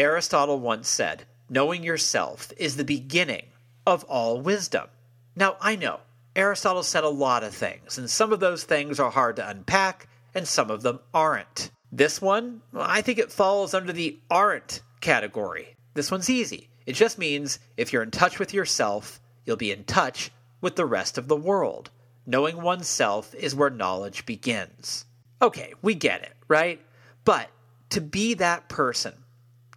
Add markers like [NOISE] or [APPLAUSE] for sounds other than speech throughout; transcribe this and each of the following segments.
Aristotle once said, Knowing yourself is the beginning of all wisdom. Now, I know Aristotle said a lot of things, and some of those things are hard to unpack, and some of them aren't. This one, I think it falls under the aren't category. This one's easy. It just means if you're in touch with yourself, you'll be in touch with the rest of the world. Knowing oneself is where knowledge begins. Okay, we get it, right? But to be that person,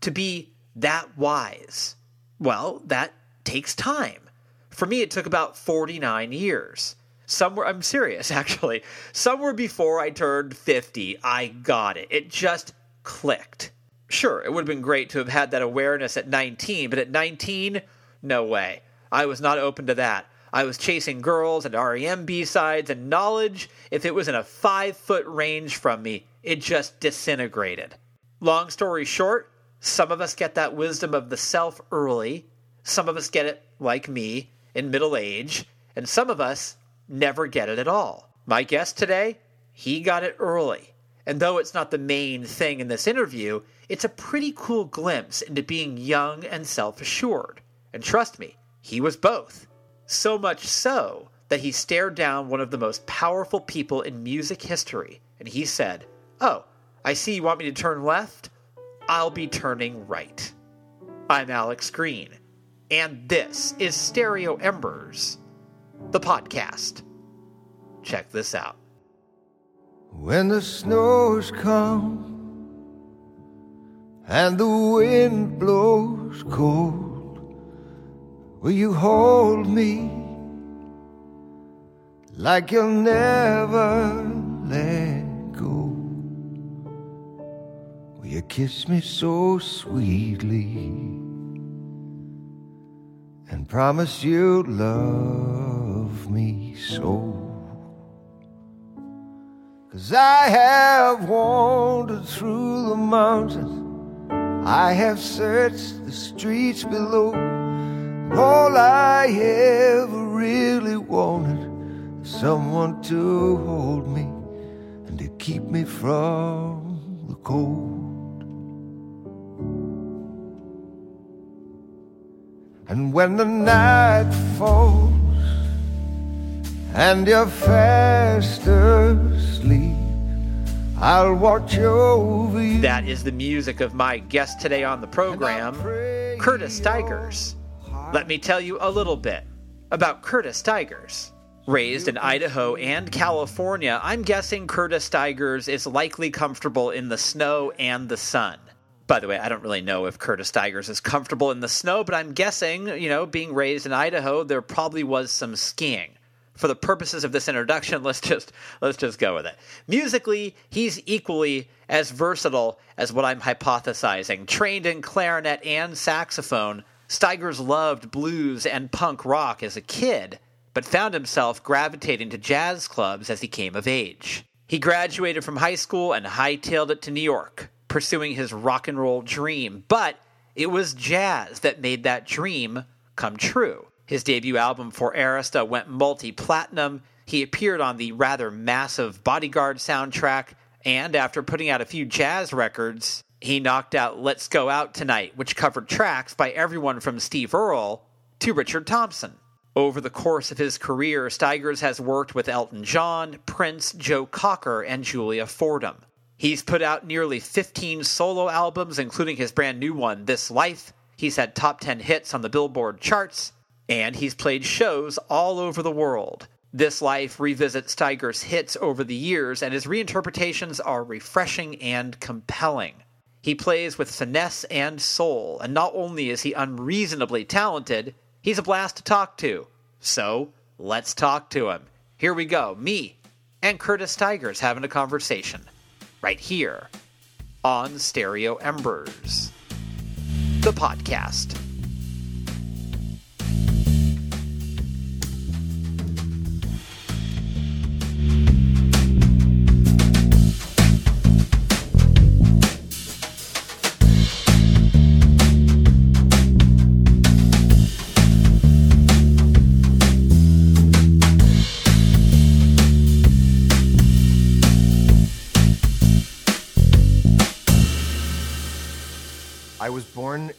to be that wise, well, that takes time. For me, it took about 49 years. Somewhere, I'm serious [LAUGHS] actually, somewhere before I turned 50, I got it. It just clicked. Sure, it would have been great to have had that awareness at 19, but at 19, no way. I was not open to that. I was chasing girls and REM B sides, and knowledge, if it was in a five foot range from me, it just disintegrated. Long story short, some of us get that wisdom of the self early, some of us get it, like me, in middle age, and some of us never get it at all. My guest today, he got it early. And though it's not the main thing in this interview, it's a pretty cool glimpse into being young and self assured. And trust me, he was both. So much so that he stared down one of the most powerful people in music history and he said, Oh, I see you want me to turn left? I'll be turning right. I'm Alex Green, and this is Stereo Embers, the podcast. Check this out. When the snows come and the wind blows cold, will you hold me like you'll never let you kiss me so sweetly and promise you'd love me so? Cause I have wandered through the mountains, I have searched the streets below. All I ever really wanted is someone to hold me and to keep me from the cold. And when the night falls and you're fast asleep, I'll watch over you. That is the music of my guest today on the program, Curtis Stigers. Let me tell you a little bit about Curtis Stigers. Raised in Idaho and California, I'm guessing Curtis Stigers is likely comfortable in the snow and the sun. By the way, I don't really know if Curtis Stigers is comfortable in the snow, but I'm guessing, you know, being raised in Idaho, there probably was some skiing. For the purposes of this introduction, let's just let's just go with it. Musically, he's equally as versatile as what I'm hypothesizing. Trained in clarinet and saxophone, Stigers loved blues and punk rock as a kid, but found himself gravitating to jazz clubs as he came of age. He graduated from high school and hightailed it to New York, pursuing his rock and roll dream, but it was jazz that made that dream come true. His debut album for Arista went multi platinum. He appeared on the rather massive Bodyguard soundtrack, and after putting out a few jazz records, he knocked out Let's Go Out Tonight, which covered tracks by everyone from Steve Earle to Richard Thompson. Over the course of his career, Stigers has worked with Elton John, Prince, Joe Cocker, and Julia Fordham. He's put out nearly 15 solo albums, including his brand new one, This Life. He's had top 10 hits on the Billboard charts, and he's played shows all over the world. This Life revisits Stigers' hits over the years, and his reinterpretations are refreshing and compelling. He plays with finesse and soul, and not only is he unreasonably talented, he's a blast to talk to. So, let's talk to him. Here we go, me and Curtis Stigers having a conversation right here on Stereo Embers, the podcast.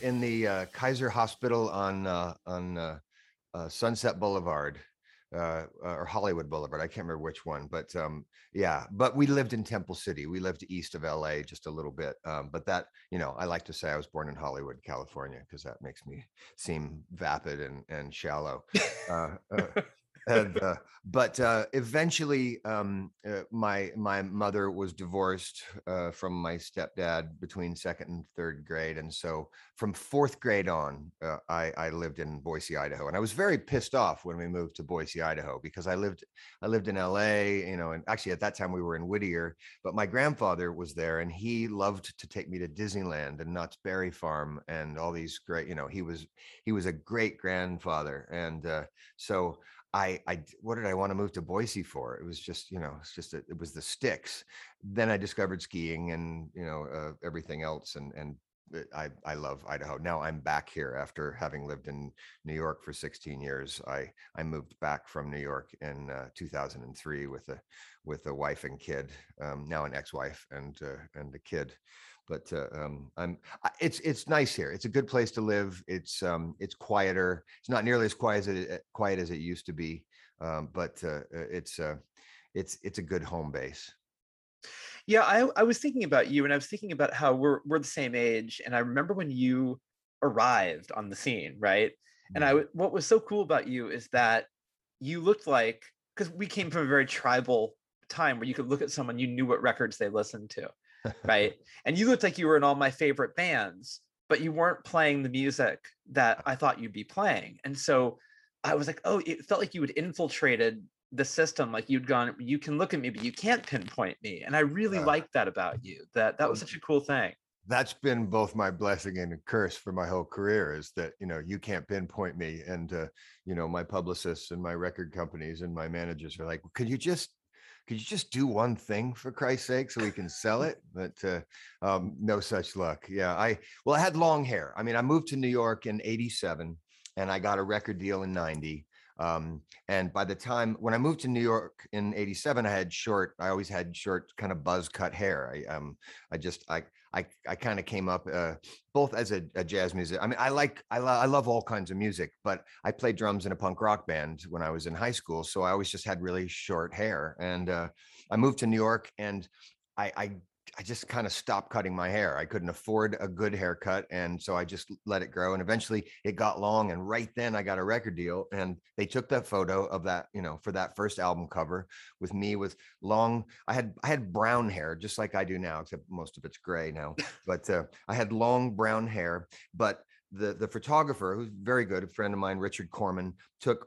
In the uh, Kaiser Hospital on uh, on uh, uh, Sunset Boulevard uh, or Hollywood Boulevard. I can't remember which one, but um, yeah. But we lived in Temple City. We lived east of LA just a little bit. Um, but that, you know, I like to say I was born in Hollywood, California, because that makes me seem vapid and and shallow. Uh, but uh, eventually, um, uh, my my mother was divorced uh, from my stepdad between second and third grade, and so from fourth grade on, uh, I, I lived in Boise, Idaho, and I was very pissed off when we moved to Boise, Idaho, because I lived I lived in L.A., you know, and actually at that time we were in Whittier, but my grandfather was there, and he loved to take me to Disneyland and Knott's Berry Farm and all these great, you know, he was he was a great grandfather, and uh, so I, I, what did I want to move to Boise for? It was just, you know, it's just, a, it was the sticks. Then I discovered skiing and, you know, uh, everything else. And, and uh, I, I love Idaho. Now I'm back here after having lived in New York for 16 years. I, I moved back from New York in uh, 2003 with a, with a wife and kid, um, now an ex-wife and, uh, and a kid but uh, um, I'm it's it's nice here. It's a good place to live. It's um, it's quieter. It's not nearly as quiet as it quiet as it used to be, um, but uh, uh, it's uh, it's it's a good home base. Yeah, I I was thinking about you, and I was thinking about how we're we're the same age, and I remember when you arrived on the scene, right? And I mm-hmm. what was so cool about you is that you looked like because we came from a very tribal time where you could look at someone, you knew what records they listened to right? And you looked like you were in all my favorite bands, but you weren't playing the music that I thought you'd be playing. And so I was like, oh, it felt like you had infiltrated the system. Like you'd gone, you can look at me, but you can't pinpoint me. And I really uh, liked that about you. That that was such a cool thing. That's been both my blessing and a curse for my whole career is that, you know, you can't pinpoint me. And, uh, you know, my publicists and my record companies and my managers are like, could you just could you just do one thing for Christ's sake so we can sell it? But uh, um, no such luck. Yeah, I well, I had long hair. I mean, I moved to New York in '87, and I got a record deal in '90. Um, and by the time when I moved to New York in '87, I had short. I always had short, kind of buzz cut hair. I um, I just I I I kind of came up uh, both as a, a, jazz music. I mean, I like I, lo- I love all kinds of music, but I played drums in a punk rock band when I was in high school, so I always just had really short hair. And uh, I moved to New York, and I, I I just kind of stopped cutting my hair. I couldn't afford a good haircut. And so I just let it grow. And eventually it got long. And right then I got a record deal. And they took that photo of that, you know, for that first album cover with me with long, I had I had brown hair, just like I do now, except most of it's gray now. [LAUGHS] But uh, I had long brown hair. But the the photographer, who's very good, a friend of mine, Richard Corman, took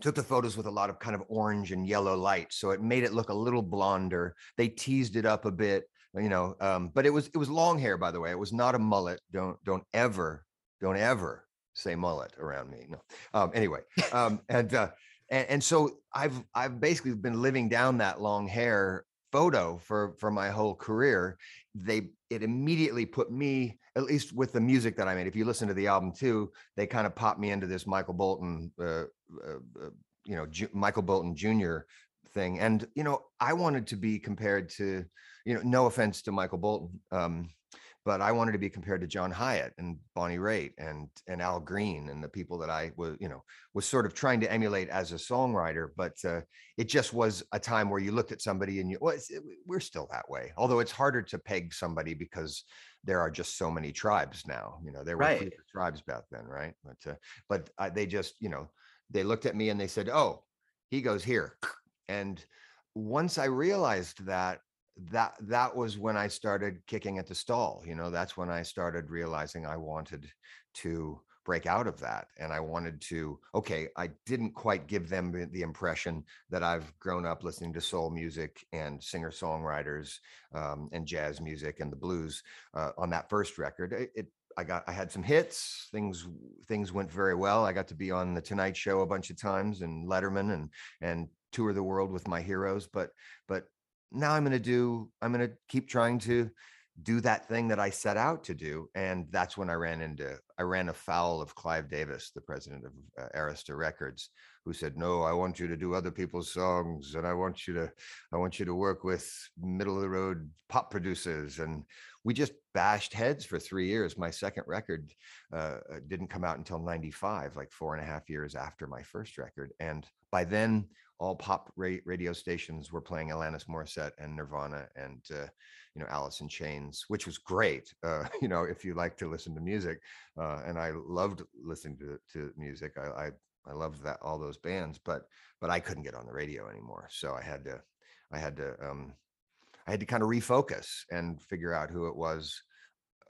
took the photos with a lot of kind of orange and yellow light so it made it look a little blonder they teased it up a bit you know um, but it was it was long hair by the way it was not a mullet don't don't ever don't ever say mullet around me no um, anyway um, and, uh, and and so i've i've basically been living down that long hair photo for for my whole career. They it immediately put me at least with the music that i made if you listen to the album too they kind of popped me into this michael bolton uh, uh, uh, you know J- michael bolton jr thing and you know i wanted to be compared to you know, no offense to Michael Bolton, um, but I wanted to be compared to John Hiatt and Bonnie Raitt and and Al Green and the people that I was, you know, was sort of trying to emulate as a songwriter. But uh, it just was a time where you looked at somebody and you, well, it, we're still that way. Although it's harder to peg somebody because there are just so many tribes now. You know, there were right. tribes back then, right? But uh, but uh, they just, you know, they looked at me and they said, "Oh, he goes here," and once I realized that that that was when I started kicking at the stall. You know, that's when I started realizing I wanted to break out of that and i wanted to okay i didn't quite give them the impression that i've grown up listening to soul music and singer songwriters um, and jazz music and the blues uh, on that first record it, it, i got i had some hits things things went very well i got to be on the tonight show a bunch of times and letterman and and tour the world with my heroes but but now I'm going to do, I'm going to keep trying to do that thing that I set out to do. And that's when I ran into, I ran afoul of Clive Davis, the president of uh, Arista Records, who said, no, I want you to do other people's songs. And I want you to, I want you to work with middle of the road pop producers. And we just bashed heads for three years. My second record uh, uh didn't come out until 95, like four and a half years after my first record. And by then all pop ra- radio stations were playing Alanis Morissette and Nirvana and uh, you know Alice in Chains, which was great. Uh, [LAUGHS] you know, if you like to listen to music, uh, and I loved listening to to music. I, I I loved that all those bands, but but I couldn't get on the radio anymore, so I had to I had to um, I had to kind of refocus and figure out who it was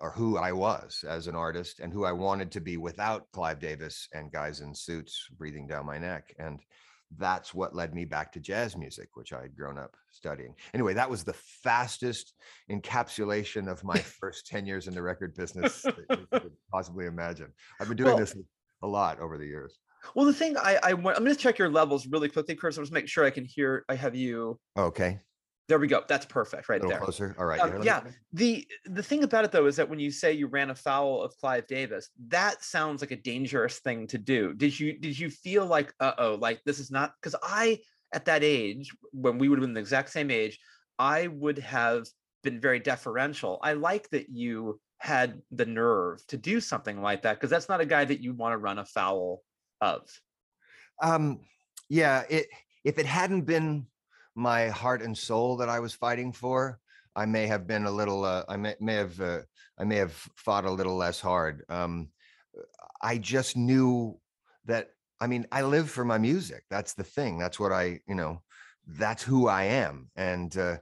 or who I was as an artist and who I wanted to be without Clive Davis and guys in suits breathing down my neck and that's what led me back to jazz music, which I had grown up studying. Anyway, that was the fastest encapsulation of my [LAUGHS] first 10 years in the record business that you could [LAUGHS] possibly imagine. I've been doing well, this a lot over the years. Well, the thing I, I am going to check your levels really quickly, Chris. I'm just make sure I can hear. I have you. Okay. There we go. That's perfect right there. Closer. All right. Um, yeah. The the thing about it though is that when you say you ran afoul of Clive Davis, that sounds like a dangerous thing to do. Did you did you feel like uh oh, like this is not because I at that age when we would have been the exact same age, I would have been very deferential. I like that you had the nerve to do something like that because that's not a guy that you want to run afoul of. Um. Yeah. It if it hadn't been my heart and soul that I was fighting for, I may have been a little. Uh, I may, may have. Uh, I may have fought a little less hard. Um, I just knew that. I mean, I live for my music. That's the thing. That's what I. You know, that's who I am. And uh,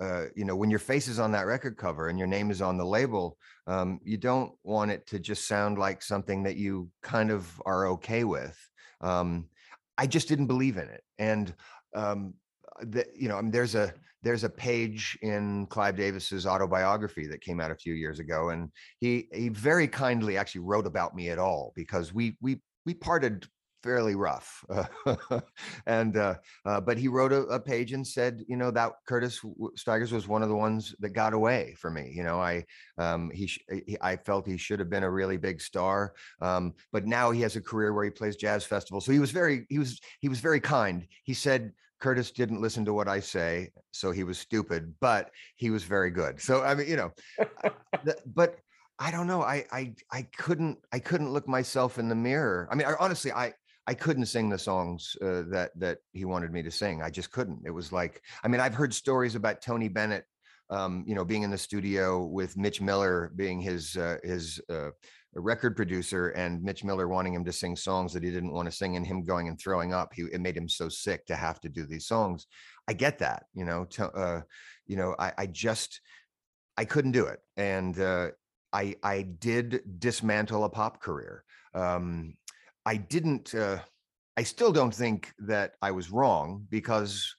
uh, you know, when your face is on that record cover and your name is on the label, um, you don't want it to just sound like something that you kind of are okay with. Um, I just didn't believe in it, and um, that you know, I mean, there's a there's a page in Clive Davis's autobiography that came out a few years ago, and he he very kindly actually wrote about me at all because we we we parted fairly rough. [LAUGHS] And uh, uh, but he wrote a, a, page and said you know that curtis stigers was one of the ones that got away for me. You know i um, he, he, i felt he should have been a really big star um, but now he has a career where he plays jazz festivals so he was very he was he was very kind. He said Curtis didn't listen to what I say, so he was stupid, but he was very good. So I mean, you know, [LAUGHS] but I don't know. I I I couldn't I couldn't look myself in the mirror. I mean, I, honestly, I I couldn't sing the songs uh, that that he wanted me to sing. I just couldn't. It was like, I mean, I've heard stories about Tony Bennett, um, you know, being in the studio with Mitch Miller being his uh, his uh, a record producer and Mitch Miller wanting him to sing songs that he didn't want to sing and him going and throwing up. He it made him so sick to have to do these songs. I get that, you know. To, uh, you know, I, I just I couldn't do it, and uh, I I did dismantle a pop career. Um, I didn't. Uh, I still don't think that I was wrong because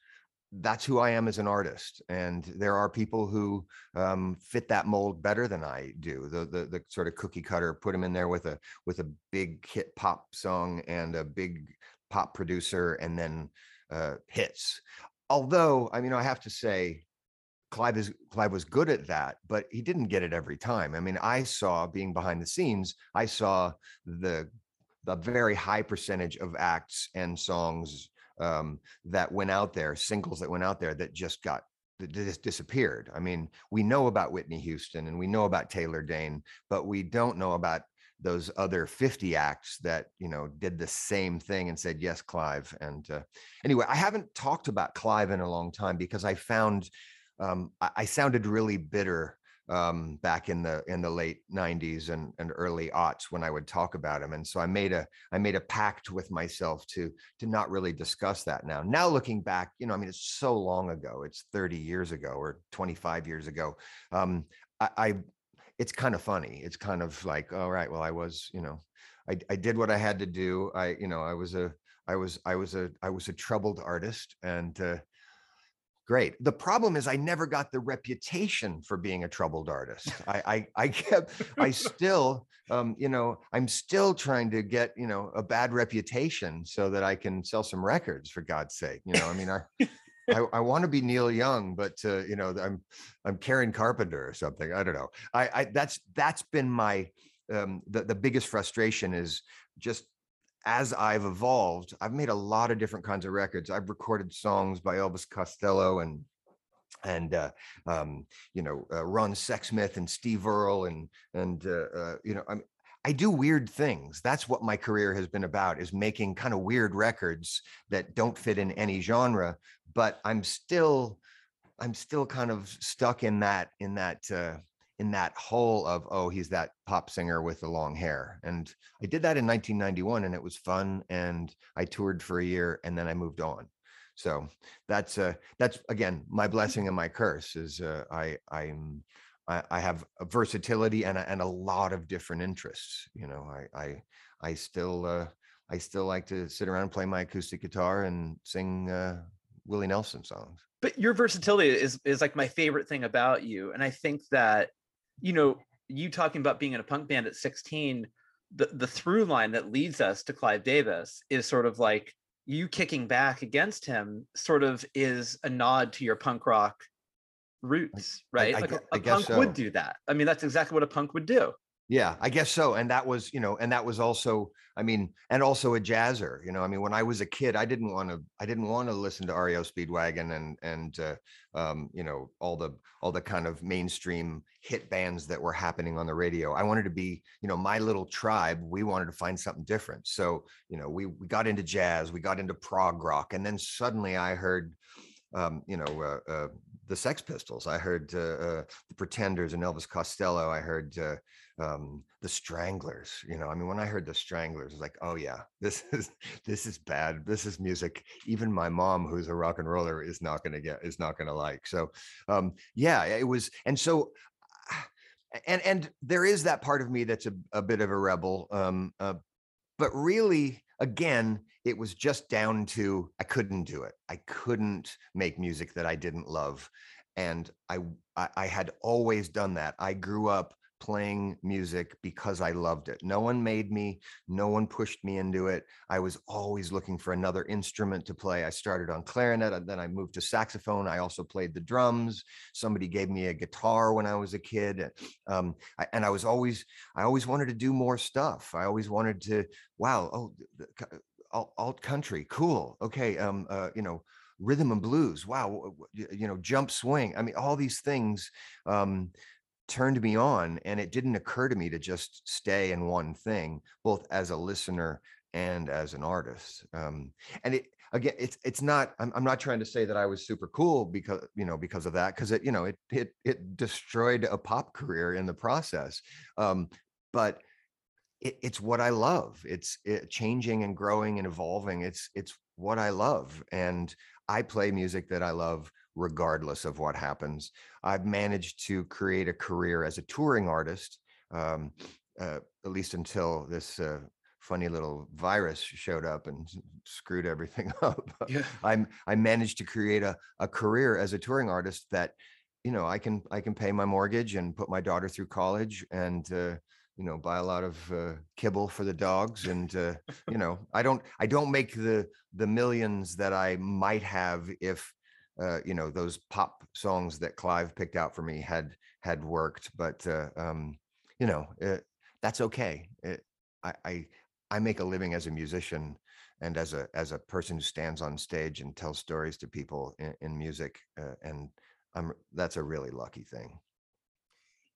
that's who I am as an artist. And there are people who um, fit that mold better than I do. The, the the sort of cookie cutter, put them in there with a with a big hit pop song and a big pop producer, and then uh, hits. Although, I mean, I have to say, Clive is Clive was good at that, but he didn't get it every time. I mean, I saw being behind the scenes, I saw the the very high percentage of acts and songs um, that went out there, singles that went out there that just got that just disappeared. I mean, we know about Whitney Houston and we know about Taylor Dayne, but we don't know about those other 50 acts that you know did the same thing and said yes clive and uh, anyway i haven't talked about clive in a long time because i found um, I, I, sounded really bitter um, back in the in the late 90s and, and early aughts when I would talk about him. And so I made a I made a pact with myself to to not really discuss that now. Now looking back, you know, I mean, it's so long ago. It's 30 years ago or 25 years ago. Um, I, I it's kind of funny. It's kind of like, all right, well, I was, you know, I, I did what I had to do. I, you know, I was a I was I was a I was a troubled artist and uh, great. The problem is I never got the reputation for being a troubled artist. I, I, I [LAUGHS] kept, I still, um, you know, I'm still trying to get, you know, a bad reputation so that I can sell some records for God's sake. You know, I mean, I, I, I want to be Neil Young, but uh, you know, I'm I'm Karen Carpenter or something. I don't know. I, I that's that's been my um, the the biggest frustration is just as I've evolved. I've made a lot of different kinds of records. I've recorded songs by Elvis Costello and and uh, um, you know uh, Ron Sexsmith and Steve Earle and and uh, uh you know I'm I do weird things. That's what my career has been about is making kind of weird records that don't fit in any genre, but I'm still I'm still kind of stuck in that in that uh, in that hole of oh he's that pop singer with the long hair and i did that in 1991 and it was fun and i toured for a year and then i moved on so that's uh that's again my blessing and my curse is uh, i i'm I, I have a versatility and a, and a lot of different interests. You know, I I I still uh, I still like to sit around and play my acoustic guitar and sing uh, Willie Nelson songs. But your versatility is is like my favorite thing about you, and I think that you know you talking about being in a punk band at 16 the the through line that leads us to Clive Davis is sort of like you kicking back against him sort of is a nod to your punk rock roots, right? I, like I, a, I a punk so. would do that. I mean, that's exactly what a punk would do. Yeah, I guess so. And that was, you know, and that was also, I mean, and also a jazzer. You know, I mean, when I was a kid, I didn't want to, I didn't want to listen to REO Speedwagon and and uh, um, you know, all the all the kind of mainstream hit bands that were happening on the radio. I wanted to be, you know, my little tribe. We wanted to find something different. So, you know, we we got into jazz, we got into prog rock, and then suddenly I heard, um, you know, uh, uh, the Sex Pistols. I heard uh, uh, the Pretenders and Elvis Costello. I heard uh, um, the Stranglers. You know, I mean, when I heard the Stranglers, I was like, oh yeah, [LAUGHS] this is this is bad. This is music. Even my mom, who's a rock and roller, is not going to get is not going to like. So, um, yeah, it was, and so. And and there is that part of me that's a, a bit of a rebel, um, uh, but really, again, it was just down to I couldn't do it. I couldn't make music that I didn't love, and I I, I had always done that. I grew up playing music because I loved it. No one made me, no one pushed me into it. I was always looking for another instrument to play. I started on clarinet, and then I moved to saxophone. I also played the drums. Somebody gave me a guitar when I was a kid, um, I, and I was always, I always wanted to do more stuff. I always wanted to, wow, oh, alt, country, cool. Okay, um, uh, you know, rhythm and blues. Wow, you know, jump swing. I mean, all these things um, turned me on, and it didn't occur to me to just stay in one thing, both as a listener and as an artist. Um, and it again, it's it's not. I'm, I'm not trying to say that I was super cool because you know because of that, because it you know it it it destroyed a pop career in the process. Um, but it, it's what I love. It's it, changing and growing and evolving. It's it's what I love, and I play music that I love regardless of what happens. I've managed to create a career as a touring artist, um, uh, at least until this uh, funny little virus showed up and screwed everything [LAUGHS] up. Yeah. I'm I managed to create a, a career as a touring artist that, you know, I can I can pay my mortgage and put my daughter through college and uh, you know buy a lot of uh, kibble for the dogs and uh, [LAUGHS] you know i don't i don't make the the millions that i might have if uh, you know those pop songs that clive picked out for me had had worked but uh, um, you know it, that's okay it, I, I i make a living as a musician and as a as a person who stands on stage and tells stories to people in, in music uh, and i'm that's a really lucky thing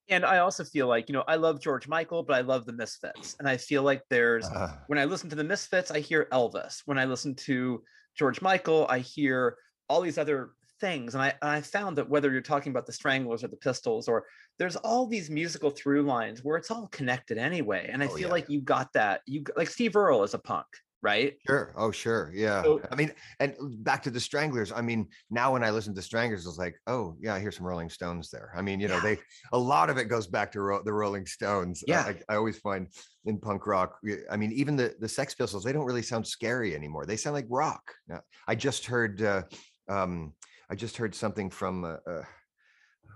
and I also feel like, you know, I love George Michael, but I love the Misfits. And I feel like there's, uh, [LAUGHS] when I listen to the Misfits, I hear Elvis. When I listen to George Michael, I hear all these other things. And I, and I found that whether you're talking about the Stranglers or the Pistols, or there's all these musical through lines where it's all connected anyway. And I oh, feel yeah. like you got that. You like Steve Earle is a punk right? Sure. Oh, sure. Yeah. So, I mean, and back to the Stranglers. I mean, now when I listen to Stranglers, it's like, oh, yeah, I hear some Rolling Stones there. I mean, you know, yeah. they a lot of it goes back to ro- the Rolling Stones. Yeah. I, I, always find in punk rock. I mean, even the the Sex Pistols, they don't really sound scary anymore. They sound like rock. I just heard. Uh, um, I just heard something from. Uh, uh,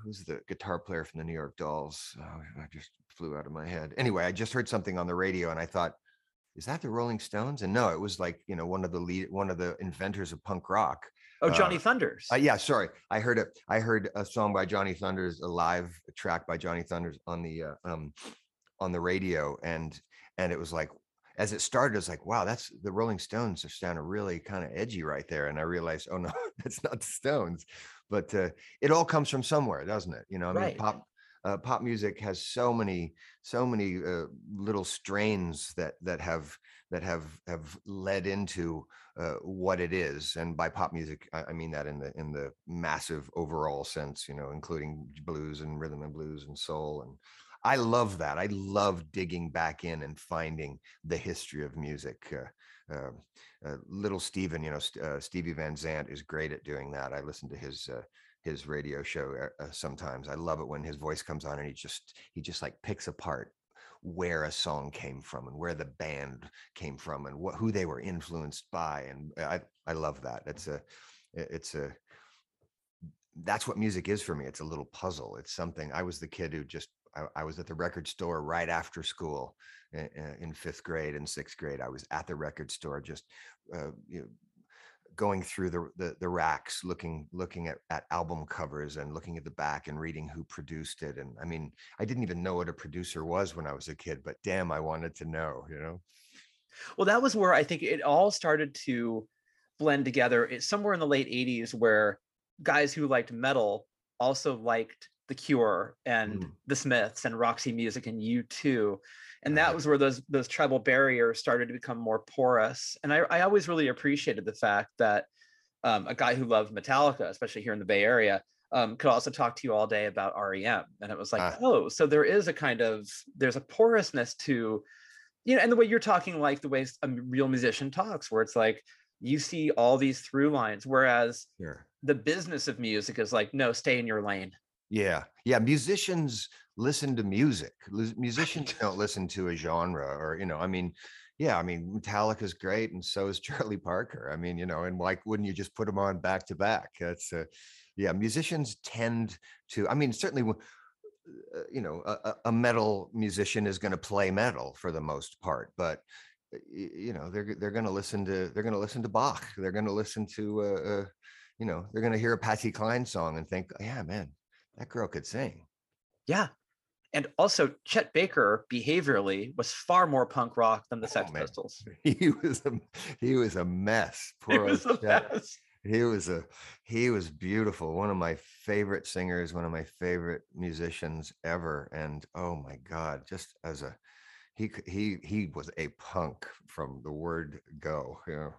who's the guitar player from the New York Dolls? Oh, I just flew out of my head. Anyway, I just heard something on the radio, and I thought is that the Rolling Stones? And no, it was like, you know, one of the lead, one of the inventors of punk rock. Oh, Johnny uh, Thunders. Uh, yeah, sorry. I heard it. I heard a song by Johnny Thunders, a live track by Johnny Thunders on the uh, um on the radio, and and it was like as it started, it's like, wow, that's the Rolling Stones are sounding really kind of edgy right there. And I realized, oh [LAUGHS] no, that's not the Stones, but uh, it all comes from somewhere, doesn't it? You know, I mean, right. pop uh, pop music has so many so many uh, little strains that that have that have have led into uh, what it is and by pop music I, I, mean that in the in the massive overall sense you know including blues and rhythm and blues and soul and i love that i love digging back in and finding the history of music uh, uh, uh little Steven, you know, Stevie Van Zandt is great at doing that. I listen to his his radio show uh, uh, sometimes. I love it when his voice comes on and he just he just like picks apart where a song came from and where the band came from and what who they were influenced by and I I love that. It's a it's a that's what music is for me. It's a little puzzle. It's something I was the kid who just I, I was at the record store right after school in, in, fifth grade and sixth grade. I was at the record store just uh, you know, going through the, the, the racks looking looking at, at album covers and looking at the back and reading who produced it and i mean i didn't even know what a producer was when i was a kid but damn i wanted to know you know well that was where i think it all started to blend together it's somewhere in the late 80s where guys who liked metal also liked the cure and mm. the smiths and roxy music and u2 and that was where those those tribal barriers started to become more porous and i, I always really appreciated the fact that um, a guy who loved metallica especially here in the bay area um, could also talk to you all day about rem and it was like uh, oh so there is a kind of there's a porousness to you know and the way you're talking like the way a real musician talks where it's like you see all these through lines whereas sure. the business of music is like no stay in your lane yeah yeah musicians listen to music. Musicians don't listen to a genre or, you know, I mean, yeah, I mean, Metallica is great, and so is [LAUGHS] Charlie Parker. I mean, you know, and like, wouldn't you just put them on back to back? That's, uh, yeah, musicians tend to. I mean, certainly, uh, you know, a, a metal musician is going to play metal for the most part, but uh, you know, they're they're going to listen to they're going to listen to Bach. They're going to listen to, uh, uh, you know, they're going to hear a Patsy Cline song and think, yeah, man, that girl could sing. Yeah, and also, Chet Baker behaviorally was far more punk rock than the oh, Sex Pistols. [LAUGHS] He was a he was a mess. Poor he was a Chet. mess. He was a he was beautiful. One of my favorite singers, one of my favorite musicians ever. And oh my God, just as a he he he was a punk from the word go. You know.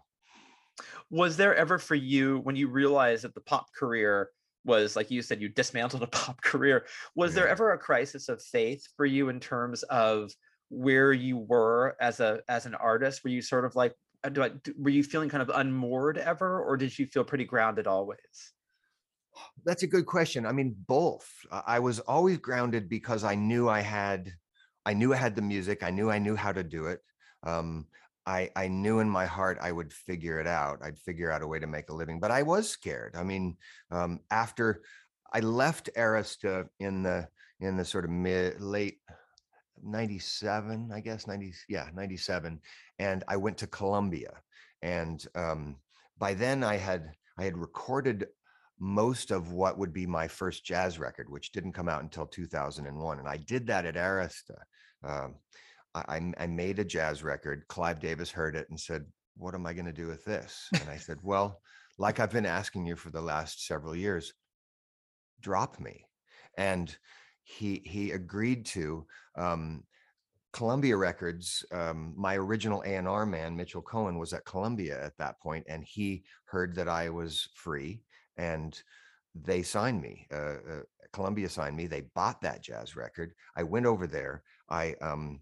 Was there ever for you when you realized that the pop career was like you said you dismantled a [LAUGHS] pop career. Was yeah. there ever a crisis of faith for you in terms of where you were as a as an artist? Were you sort of like uh, do I, were you feeling kind of unmoored ever or did you feel pretty grounded always? That's a good question. I mean both. I was always grounded because i knew i had i knew i had the music. I knew i knew how to do it. Um, I I knew in my heart I would figure it out. I'd figure out a way to make a living, but I was scared. I mean, um, after I left Arista in the in the sort of mid late 97 i guess 90 yeah 97 and i went to columbia and um, by then i had i had recorded most of what would be my first jazz record which didn't come out until 2001 and i did that at arista um, I, I made a jazz record. Clive Davis heard it and said, What am I going to do with this? And I said, Well, like I've been asking you for the last several years, drop me. And he he agreed to. Um, Columbia Records, um, my original A&R man, Mitchell Cohen, was at Columbia at that point, and he heard that I was free, and they signed me. Uh, uh, Columbia signed me. They bought that jazz record. I went over there. I um,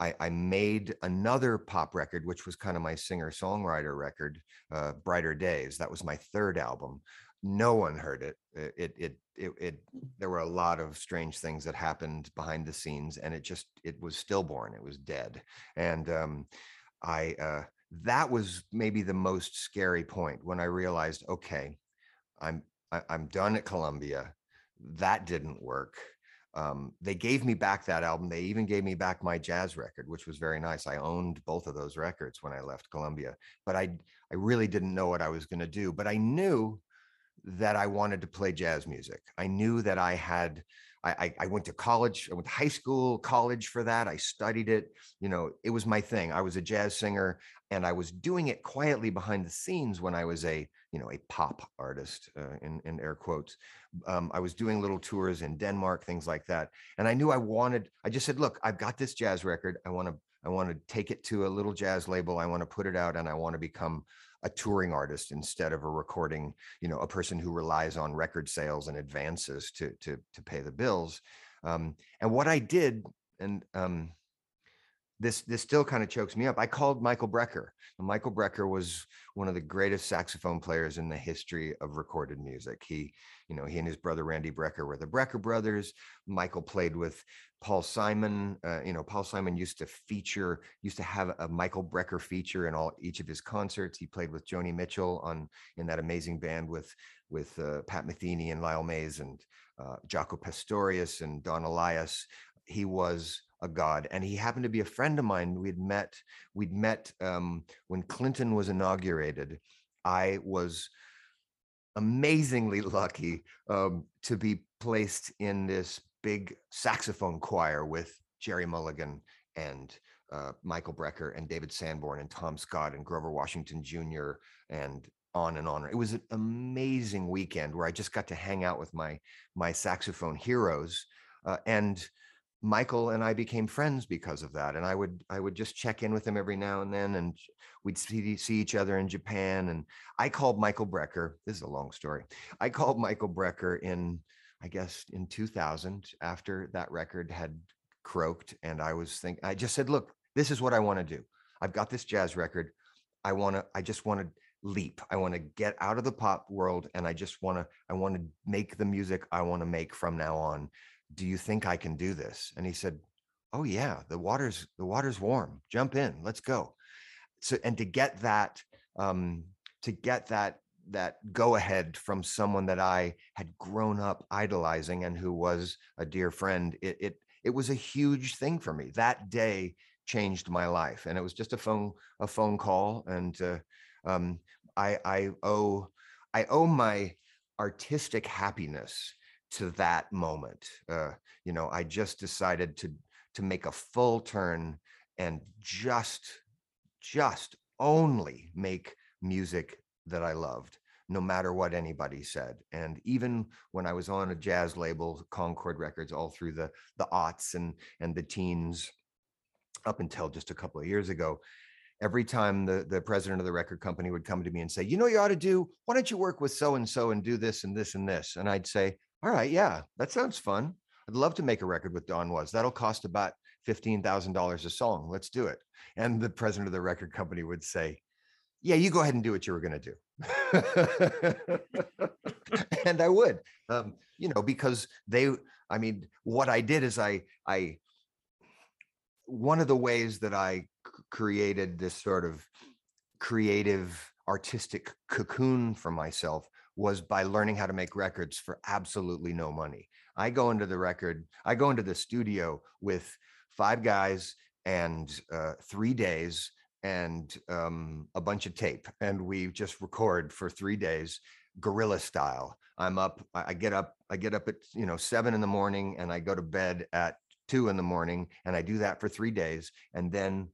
I, I, made another pop record, which was kind of my singer songwriter record, uh, Brighter Days. That was my third album. No one heard it. It, it, it, it, there were a lot of strange things that happened behind the scenes and it just, it was stillborn. It was dead. And, um, I, uh, that was maybe the most scary point when I realized, okay, I'm, I, am i am done at Columbia. That didn't work. Um, they gave me back that album. They even gave me back my jazz record, which was very nice. I owned both of those records when I left Columbia, but I I really didn't know what I was going to do. But I knew that I wanted to play jazz music. I knew that I had. I, I went to college. I went to high school, college for that. I studied it. You know, it was my thing. I was a jazz singer, and I was doing it quietly behind the scenes when I was a you know a pop artist uh, in in air quotes um, i was doing little tours in denmark things like that and i knew i wanted i just said look i've got this jazz record i want to i want to take it to a little jazz label i want to put it out and i want to become a touring artist instead of a recording you know a person who relies on record sales and advances to to to pay the bills um, and what i did and um, this this still kind of chokes me up. I called Michael Brecker. Michael Brecker was one of the greatest saxophone players in the history of recorded music. He, you know, he and his brother Randy Brecker were the Brecker brothers. Michael played with Paul Simon. Uh, you know, Paul Simon used to feature, used to have a Michael Brecker feature in all each of his concerts. He played with Joni Mitchell on in that amazing band with with uh, Pat Metheny and Lyle Mays and uh, Jaco Pastorius and Don Alias. He was a god and he happened to be a friend of mine we'd met we'd met um, when clinton was inaugurated i was amazingly [LAUGHS] lucky um, to be placed in this big saxophone choir with gerry mulligan and uh, michael brecker and david sanborn and tom scott and grover washington jr and on and on it was an amazing weekend where i just got to hang out with my my saxophone heroes uh, and Michael and I became friends because of that. And I would I would just check in with him every now and then, and we'd see see each other in Japan. And I called Michael Brecker. This is a long story. I called Michael Brecker in I guess in 2000 after that record had croaked, and I was thinking I just said, look, this is what I want to do. I've got this jazz record. I want to. I just want to leap. I want to get out of the pop world, and I just want to. I want to make the music I want to make from now on do you think I can do this? And he said, oh yeah, the water's, the water's warm. Jump in, let's go. So, and to get that, um, to get that, that go ahead from someone that I had grown up idolizing and who was a dear friend, it, it, it was a huge thing for me. That day changed my life. And it was just a phone, a phone call. And, uh, um, I, I owe, I owe my artistic happiness to that moment. Uh, you know, I just decided to to make a full turn and just just only make music that I loved, no matter what anybody said. And even when I was on a jazz label, Concord Records, all through the the aughts and and the teens, up until just a couple of years ago, every time the, the president of the record company would come to me and say, you know, you ought to do, why don't you work with so and so and do this and this and this? And I'd say, all right, yeah, that sounds fun. I'd love to make a record with Don Was. That'll cost about $15,000 a song. Let's do it. And the president of the record company would say, yeah, you go ahead and do what you were going to do. [LAUGHS] and I would, um, you know, because they, I mean, what I did is I, I, one of the ways that I created this sort of creative artistic cocoon for myself was by learning how to make records for absolutely no money. I go into the record, I go into the studio with five guys and uh, three days and um, a bunch of tape, and we just record for three days, guerrilla style. I'm up, I get up, I get up at you know seven in the morning, and I go to bed at two in the morning, and I do that for three days, and then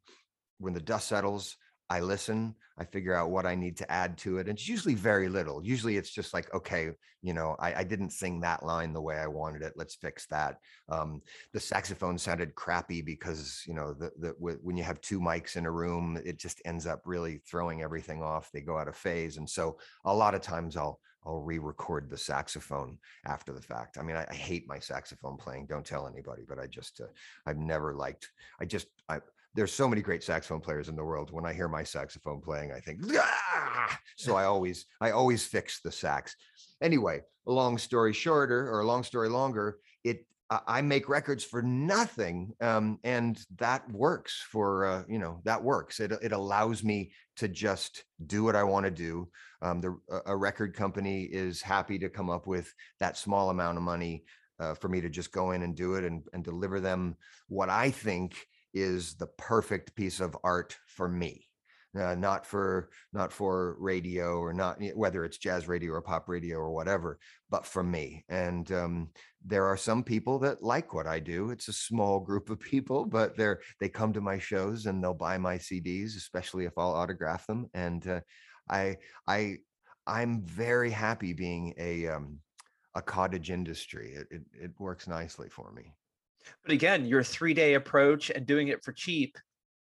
when the dust settles, I listen, I figure out what I need to add to it. And it's usually very little. Usually it's just like, okay, you know, I, I didn't sing that line the way I wanted it. Let's fix that. Um, the saxophone sounded crappy because, you know, the, the, when you have two mics in a room, it just ends up really throwing everything off. They go out of phase. And so a lot of times I'll, I'll re-record the saxophone after the fact. I mean, I, I, hate my saxophone playing. Don't tell anybody, but I just, uh, I've never liked. I just, I, there's so many great saxophone players in the world. When I hear my saxophone playing, I think, ah! so I always, I always fix the sax. Anyway, a long story shorter or a long story longer, it, I make records for nothing, um, and that works for uh, you know that works. It it allows me to just do what I want to do. Um, the a record company is happy to come up with that small amount of money uh, for me to just go in and do it and, and deliver them what I think is the perfect piece of art for me. Uh, not for not for radio or not whether it's jazz radio or pop radio or whatever but for me. And um, there are some people that like what i do. It's a small group of [LAUGHS] people but they're they come to my shows and they'll buy my cds especially if i'll autograph them. And uh, i i i'm very happy being a um, a cottage industry. It, it, it works nicely for me but again your three day approach and doing it for cheap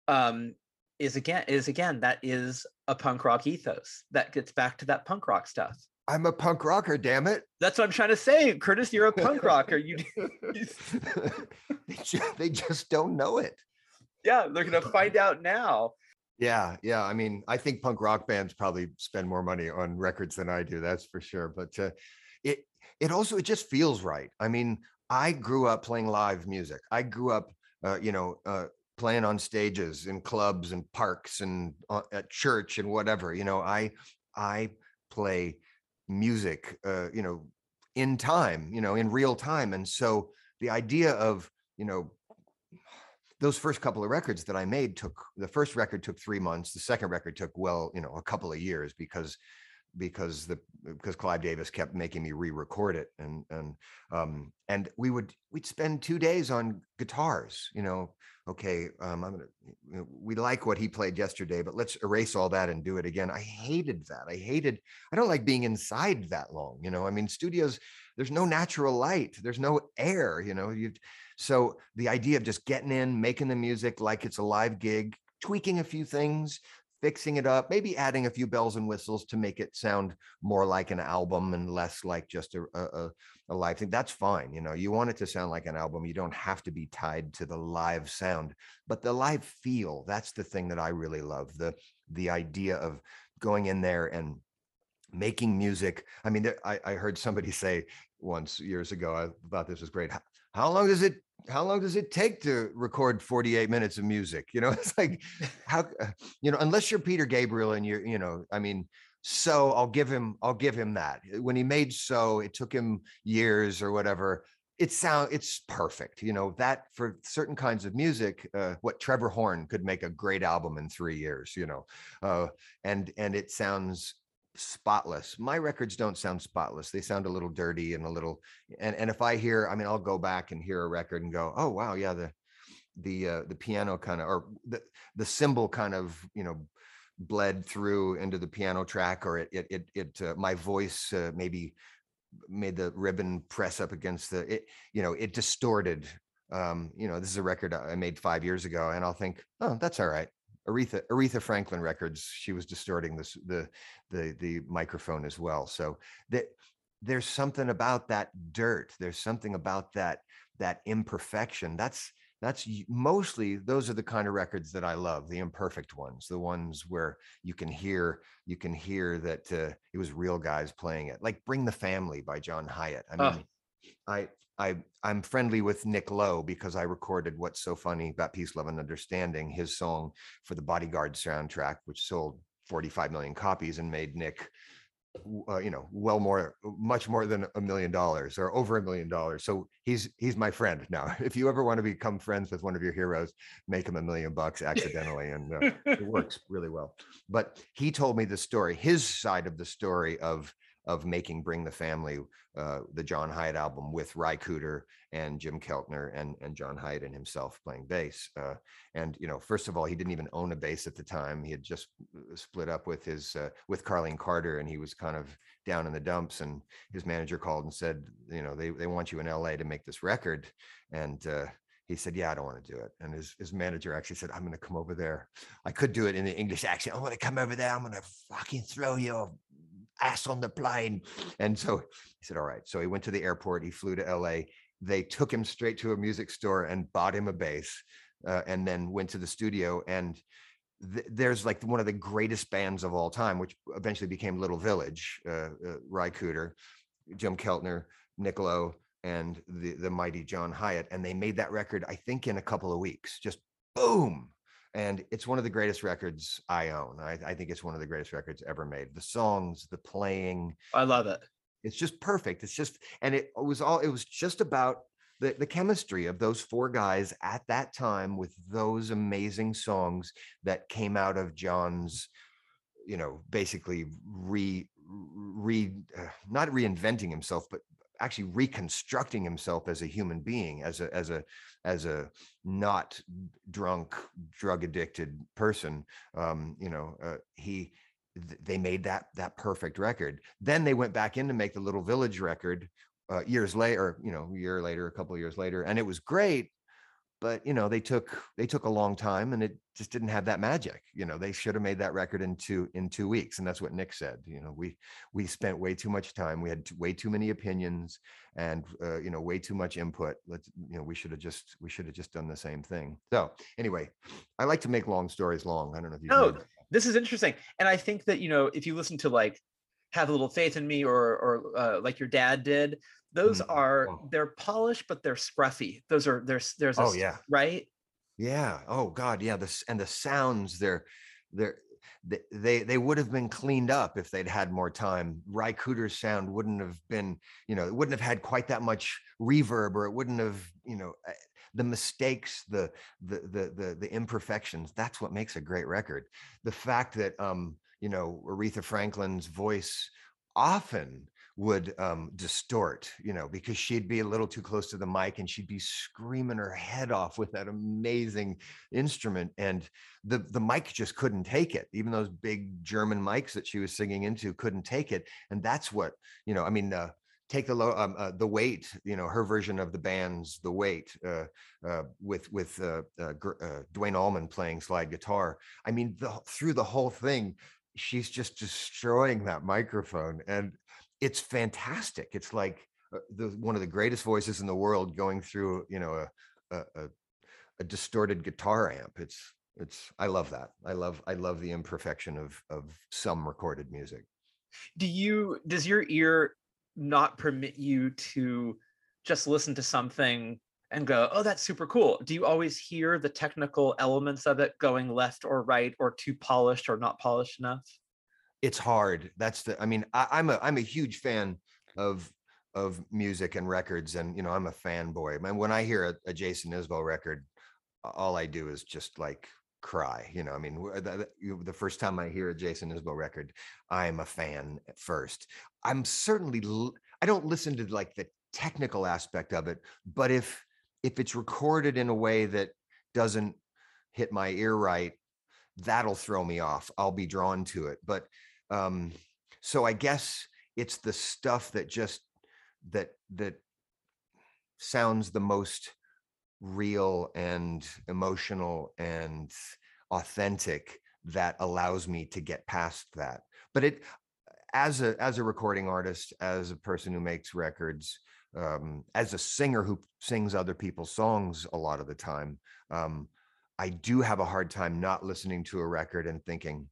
um, is again is again that is a punk rock ethos that gets back to that punk rock stuff. I'm a punk rocker damn it. That's what i'm trying to say curtis you're a punk rocker. You [LAUGHS] they, just, just don't know it. Yeah they're gonna find out now. Yeah yeah i mean i think punk rock bands probably spend more money on records than i do that's for sure but uh, it it also it just feels right. I mean i grew up playing live music. I grew up uh, you know uh, playing on stages in clubs and parks and uh, at church and whatever you know i i play music uh, you know in time you know in real time. And so the idea of you know those first couple of records that i made took the first record took three months the second record took well you know a couple of years because because the because Clive Davis kept making me re-record it and and um and we would we'd spend two days on guitars you know okay um I'm gonna we like what he played yesterday but let's erase all that and do it again. I hated that. I hated I don't like being inside that long you know? I mean studios there's no natural light there's no air you know? You so the idea of just getting in making the music like it's a live gig tweaking a few things fixing it up, maybe adding a few bells and whistles to make it sound more like an album and less like just a, a, a live thing. That's fine. You know, you want it to sound like an album. You don't have to be tied to the live sound, but the live feel, that's the thing that I really love. The the idea of going in there and making music. I mean, I, I heard somebody [LAUGHS] say once years ago, I thought this was great. How, how long does it how long does it take to record 48 minutes of music? You know [LAUGHS] it's like [LAUGHS] how uh, you know unless you're peter gabriel and you're you know i mean so i'll give him i'll give him that. When he made so it took him years or whatever. It sound it's perfect you know that for certain kinds of music uh, what trevor horn could make a great album in three years you know uh, and and it sounds spotless. My records don't sound spotless. They sound a little dirty and a little and and if I hear, I mean, I'll go back and hear a record and go, "Oh, wow, yeah, the the uh, the piano kind of or the the cymbal kind of, you know, bled through into the piano track or it it it, it uh, my voice uh, maybe made the ribbon press up against the it you know, it distorted um, you know, this is a record I made 5 years ago and I'll think, "Oh, that's all right." Aretha Aretha Franklin records, she was distorting this the the the microphone as well. So that there's something about that dirt. There's something about that that imperfection. That's that's mostly those are the kind of records that I love, the imperfect ones, the ones where you can hear you can hear that uh, it was real guys playing it, like "Bring the Family" by John Hiatt. I mean, I I I'm friendly with Nick Lowe because I recorded What's So Funny About Peace, Love, and Understanding, his song for the Bodyguard soundtrack, which sold 45 million copies and made Nick, uh, you know, well more, much more than a million dollars or over a million dollars. So he's he's my friend now. [LAUGHS] If you ever want to become friends with one of your heroes, make him a million bucks accidentally, and uh, it works really well. But he told me the story, his side of the story of of making Bring the Family, uh, the John Hiatt album with Ry Cooder and Jim Keltner and, and John Hiatt and himself playing bass. Uh, and, you know, first of all, he didn't even own a bass at the time. He had just uh, split up with his, uh, with Carlene Carter and he was kind of down in the dumps and his manager called and said, you know, they, they want you in LA to make this record. And, uh, he said, Yeah, I don't want to do it. And his, his manager actually said, I'm going to come over there. I could do it in the English accent. I'm going to come over there. I'm going to fucking throw your ass on the plane. And so he said, All right. So he went to the airport. He flew to LA. They took him straight to a music store and bought him a bass uh, and then went to the studio. And th- there's like one of the greatest bands of all time, which eventually became Little Village, uh, uh, Ry Cooder, Jim Keltner, Nick Lowe, and the, the mighty John Hiatt. And they made that record, I think, in a couple of weeks. Just boom and it's one of the greatest records I own. I, I, think it's one of the greatest records ever made. The songs, the playing. I love it. it's just perfect. It's just, and it was all, it was just about the, the chemistry of those four guys at that time with those amazing songs that came out of John's, you know, basically re, re, uh, not reinventing himself, but actually reconstructing himself as a human being, as a, as a, as a not drunk, drug addicted person. Um, you know, uh, he, they made that that perfect record. Then they went back in to make the Little Village record uh, years later, you know, a year later, a couple years later, and it was great. But you know, they took they took a long time, and it just didn't have that magic. You know, they should have made that record in two in two weeks, and that's what Nick said. You know, we we spent way too much time. We had way too many opinions, and uh, you know, way too much input. Let's you know, we should have just we should have just done the same thing. So anyway, I like to make long stories long. I don't know if you know this is interesting and i think that you know if you listen to like have a little faith in me or or uh, like your dad did those mm-hmm. are they're polished but they're scruffy those are there's there's a, oh yeah right yeah oh god yeah this and the sounds they're they're they they would have been cleaned up if they'd had more time. Ry Cooder's sound wouldn't have been, you know, it wouldn't have had quite that much reverb, or it wouldn't have, you know, eh, the mistakes, the the the the, the imperfections. That's what makes a great record. The fact that um, you know, Aretha Franklin's voice often would um, distort, you know, because she'd be a little too close to the mic and she'd be screaming her head off with that amazing instrument. And the, the mic just couldn't take it. Even those big German mics that she was singing into couldn't take it. And that's what, you know, I mean, uh, take the low um, uh, the weight you know her version of the band's the weight uh, uh, with with uh, uh, Duane Allman playing slide guitar i mean the, through the whole thing she's just destroying that microphone and it's fantastic it's like uh, the one of the greatest voices in the world going through you know a, a, a distorted guitar amp it's it's i love that i love i love the imperfection of of some recorded music do you does your ear not permit you to just listen to something and go, oh, that's super cool. Do you always hear the technical elements of it going left or right or too polished or not polished enough? It's hard. That's the, I mean, I, I'm a, I'm a huge fan of, of music and records. And, you know, I'm a fanboy. I mean, when I hear a, a Jason Isbell record, all I do is just like cry. You know, I mean, the, the, first time I hear a Jason Isbell record, I'm a fan at first. I'm certainly I don't listen to like the technical aspect of it, but if if it's recorded in a way that doesn't hit my ear right, that'll throw me off. I'll be drawn to it. But um, so I guess it's the stuff that just that that sounds the most real and emotional and authentic that allows me to get past that. But it as a as a recording artist as a person who makes records um, as a singer who sings other people's songs a lot of the time um, i do have a hard time not listening to a record and thinking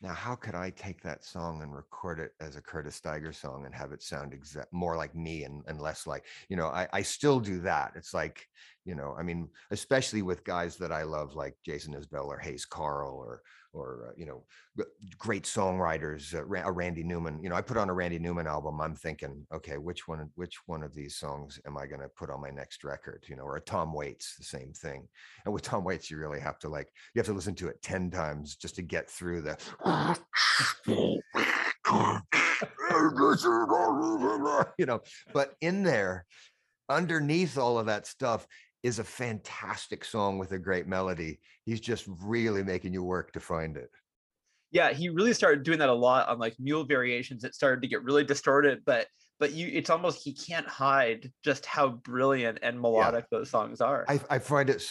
now, how could I take that song and record it as a Curtis Stigers song and have it sound exact more like me and, and less like, you know, I, I still do that. It's like, you know, I mean, especially with guys that I love, like Jason Isbell or Hayes Carll or, or, uh, you know, great songwriters, uh, a Randy Newman, you know, I put on a Randy Newman album. I'm thinking, okay, which one, which one of these songs am I going to put on my next record? You know, or a Tom Waits, the same thing. And with Tom Waits, you really have to like, you have to listen to it 10 times just to get through the, [LAUGHS] you know, but in there, underneath all of that stuff is a fantastic song with a great melody. He's just really making you work to find it. Yeah, he really started doing that a lot on like mule variations. It started to get really distorted, but but you it's almost he can't hide just how brilliant and melodic yeah. those songs are. I, I, find it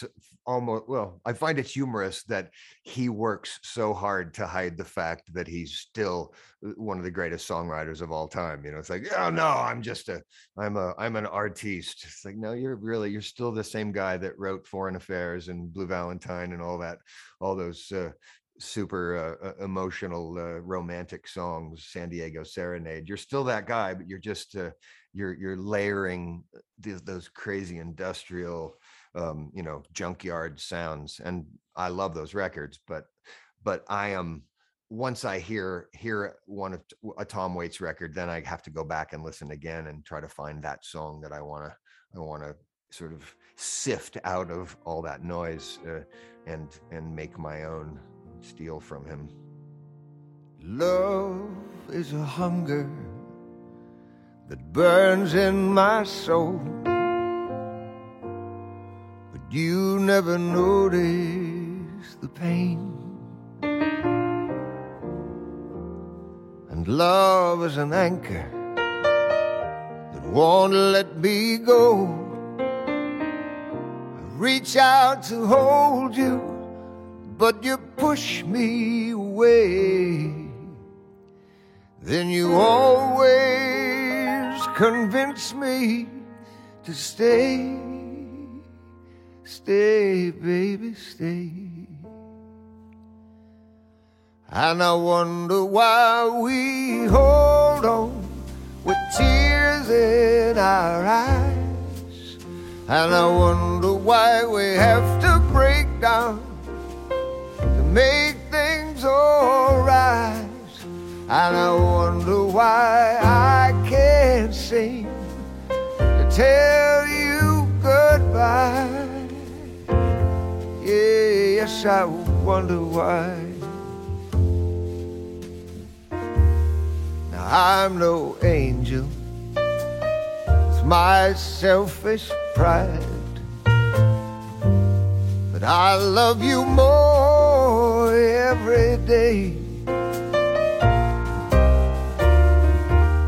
almost well i find it humorous that he works so hard to hide the fact that he's still uh, one of the greatest songwriters of all time you know? It's like oh no i'm just a i'm a i'm an artiste. It's like no you're really you're still the same guy that wrote foreign affairs and blue valentine and all that all those uh, super uh, emotional uh, romantic songs san diego serenade. You're still that guy but you're just uh, you're you're layering uh, these, those crazy industrial um, you know junkyard sounds and i love those records but but i am once I hear hear one of a Tom Waits record, then I have to go back and listen again and try to find that song that I want to I want to sort of sift out of all that noise uh, and and make my own steal from him. Love is a hunger that burns in my soul. But you never notice the pain. And love is an anchor that won't let me go. I reach out to hold you, but you push me away. Then you always convince me to stay. Stay, baby, stay. And I wonder why we hold on with tears in our eyes. And I wonder why we have to break down make things alright. And I wonder why I can't seem to tell you goodbye. Yeah, yes, I wonder why. Now, I'm no angel, it's my selfish pride. But I love you more every day.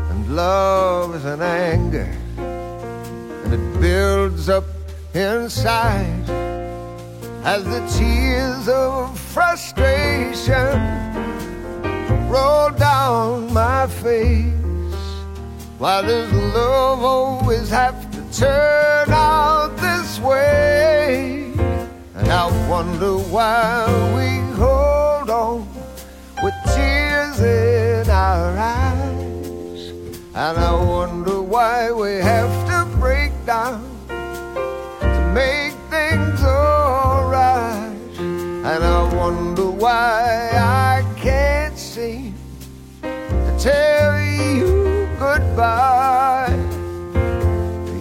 And love is an anger, and it builds up inside as the tears of frustration roll down my face. Why does love always have to turn out this way? And I wonder why we in our eyes. And I wonder why we have to break down to make things alright. And I wonder why I can't seem to tell you goodbye.